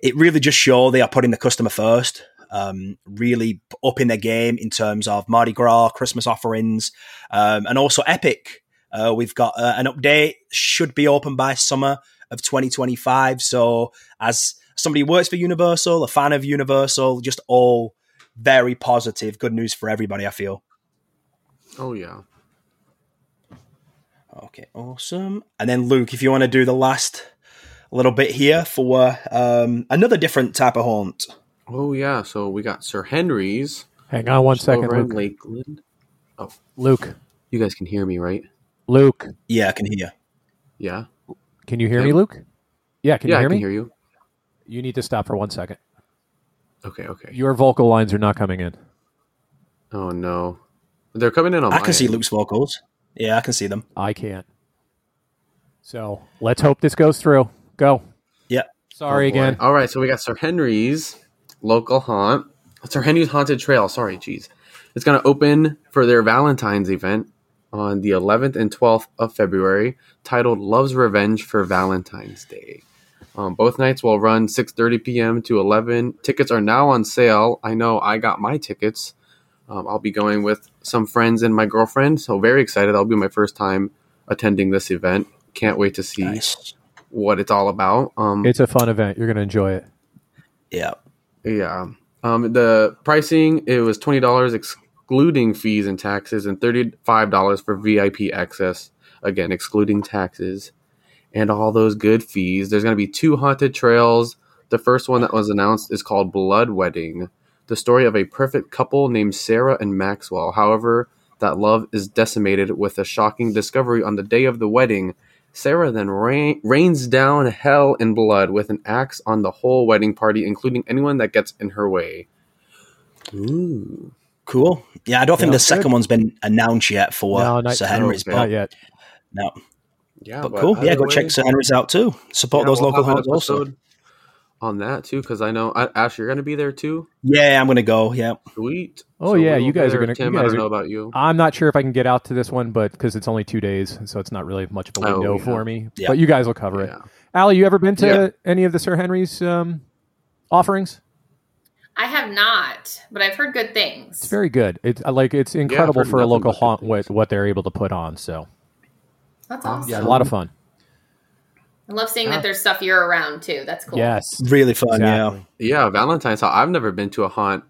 it really just shows they are putting the customer first, um, really upping their game in terms of Mardi Gras, Christmas offerings, um, and also Epic. Uh, we've got uh, an update, should be open by summer of 2025. So as somebody who works for Universal, a fan of Universal, just all very positive. Good news for everybody, I feel. Oh, yeah. Okay, awesome. And then, Luke, if you want to do the last little bit here for um, another different type of haunt. Oh yeah, so we got Sir Henry's Hang on one second, just second, over in Luke. Lakeland. Luke. You guys can hear me, right? Luke. Yeah, I can hear. you. Yeah. Can you hear me, Luke? Yeah, can yeah, you hear I can me? hear you. You need to stop for one second. Okay, okay. Your vocal lines are not coming in. oh no, they're coming in on. I my can see. Luke's vocals. Yeah, I can see them. I can't. So let's hope this goes through. Go. Yeah. Sorry Oh, again. All right, so we got Sir Henry's local haunt. Sir Henry's Haunted Trail. Sorry, geez. It's going to open for their Valentine's event on the 11th and 12th of February, titled "Love's Revenge for Valentine's Day." Um, both nights will run 6:30 p.m. to 11. Tickets are now on sale. I know I got my tickets. Um, I'll be going with some friends and my girlfriend, so very excited. That'll be my first time attending this event. Can't wait to see Nice. what it's all about. Um, It's a fun event. You're going to enjoy it. Yeah. Yeah. Um, the pricing it was twenty dollars excluding fees and taxes, and thirty five dollars for VIP access. Again, excluding taxes and all those good fees. There's going to be two haunted trails. The first one that was announced is called Blood Wedding, the story of a perfect couple named Sarah and Maxwell. However, that love is decimated with a shocking discovery on the day of the wedding. Sarah then rain, rains down hell in blood with an axe on the whole wedding party, including anyone that gets in her way. Ooh. Cool. Yeah, I don't think Yeah, the second one's been announced yet for No, not- Sir Henry's, okay. but Not yet. no. Yeah, But cool. Yeah, go way- check Sir Henry's out too. Support Yeah, those we'll local have an haunts also. on that too, because I know I, Ash, you're going to be there too. Yeah, I'm gonna go. Yeah. Sweet. Oh, yeah, you be guys are gonna- Tim, you I guys don't are- know about you. I'm not sure if I can get out to this one, but because it's only two days, so it's not really much of a Oh, window yeah. for me. Yeah. But you guys will cover it. Yeah. Ali, you ever been to Yeah. any of the Sir Henry's um, offerings? I have not, but I've heard good things. It's very good. It's like it's incredible heard for a local haunt what what they're able to put on. So That's awesome. yeah, a lot of fun. I love seeing Yeah. that there's stuff year around too. That's cool. Yes, Really fun. exactly. Yeah, Valentine's. Haunt. I've never been to a haunt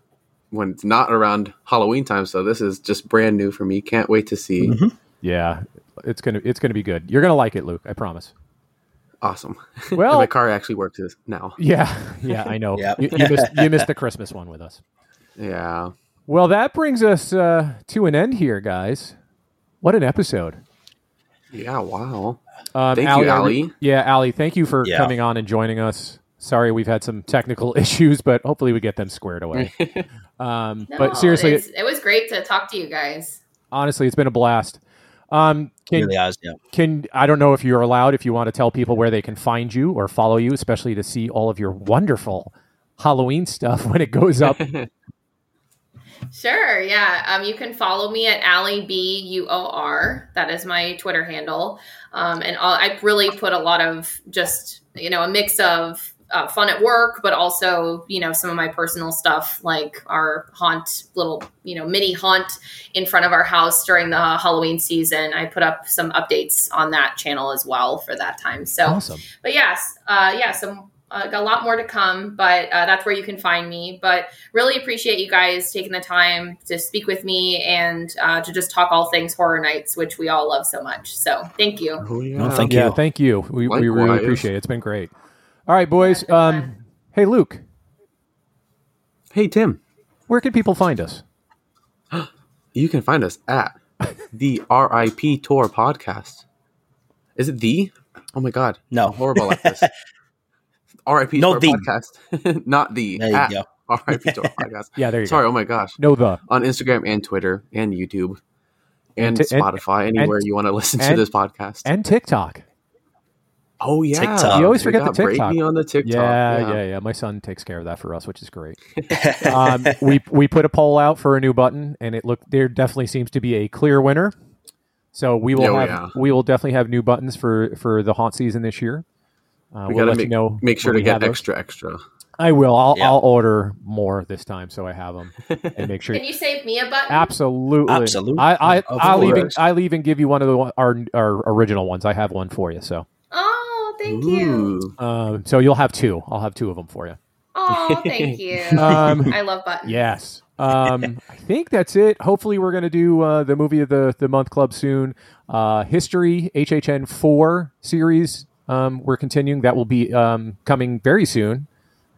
when it's not around Halloween time, so this is just brand new for me. Can't wait to see. Mhm. Yeah, it's gonna it's gonna be good. You're gonna like it, Luke. I promise. Awesome. <laughs> Well- my car actually works now. <laughs> Yeah, yeah, I know. <laughs> Yeah. You, you missed you missed the Christmas one with us. Yeah. Well, that brings us uh, to an end here, guys. What an episode. Yeah. Wow. Um, Thank you, Ali. Yeah, Ali, thank you for Yeah. coming on and joining us. Sorry, we've had some technical <laughs> issues, but hopefully we get them squared away. <laughs> Um, No, but seriously, it was great to talk to you guys. honestly, it's been a blast. Um, can, Really has. Yeah. can I don't know if you're allowed if you want to tell people where they can find you or follow you, especially to see all of your wonderful Halloween stuff <laughs> when it goes up. Sure, yeah. Um, you can follow me at Ali B U O R. That is my Twitter handle. Um, and I'll, I really put a lot of just you know a mix of uh, fun at work, but also you know some of my personal stuff, like our haunt little you know mini haunt in front of our house during the Halloween season. I put up some updates on that channel as well for that time. So awesome. but yes, uh, yeah, some uh, got a lot more to come, but uh, that's where you can find me. But really appreciate you guys taking the time to speak with me and uh, to just talk all things horror nights, which we all love so much. So thank you. Oh, yeah. No, thank Yeah, you. thank you. We, we really appreciate it. It's been great. All right, boys. Yeah, it's been Um, hey, Luke, Hey, Tim. where can people find us? <gasps> You can find us at <laughs> the RIP Tour Podcast. Is it the? Oh my god. No. I'm horrible at this. <laughs> RIP No, Tour the. Podcast. <laughs> Not the. There you at go. RIP <laughs> Tour Podcast. Yeah, there you go. Sorry, go. oh my gosh. No, the. On Instagram and Twitter and YouTube and, And t- and- Spotify, anywhere you want to listen to this podcast. And TikTok. oh yeah. TikTok. You always We forget the got Brady TikTok. on the TikTok. Yeah, yeah, yeah, My son takes care of that for us, which is great. <laughs> um, we we put a poll out for a new button, and it looked there definitely seems to be a clear winner. So we will Oh, have yeah. we will definitely have new buttons for for the haunt season this year. Uh, We we'll gotta make, you know. make sure to we have get those. extra extra. I will. I'll Yeah. I'll order more this time, so I have them and make sure. Can you save me a button? Absolutely, Absolutely. I, I, I'll, even. I'll even give you one of the our our original ones. I have one for you, so Oh, thank you. Um, so you'll have two. I'll have two of them for you. Oh, <laughs> thank you. Um, I love buttons. Yes. Um, I think that's it. Hopefully, we're going to do uh, the movie of the, the month club soon. Uh, History HHN 4 series um, we're continuing. That will be um, coming very soon.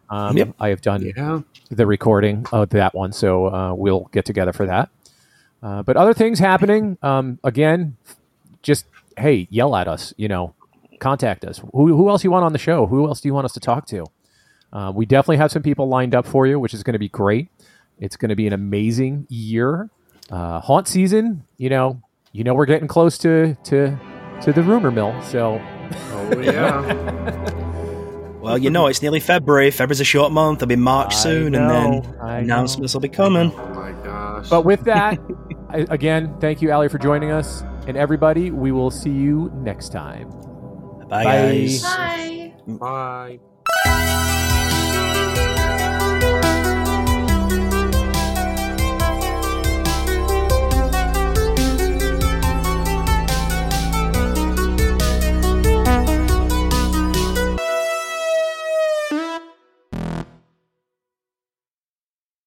Um, Yep. I have done Yeah. the recording of that one, so uh, we'll get together for that. Uh, but other things happening. Um, again, just hey, yell at us. You know, contact us. Who, who else you want on the show? Who else do you want us to talk to? Uh, we definitely have some people lined up for you, which is going to be great. It's going to be an amazing year. Uh, haunt season. You know, you know we're getting close to to to the rumor mill. So Oh yeah. <laughs> Well, you know, it's nearly February. February's a short month. There'll be March I soon, know, and I then announcements will be coming. oh my gosh. But with that, <laughs> I, again, thank you, Ali, for joining us. And everybody, we will see you next time. Bye, Bye. guys. Bye. Bye.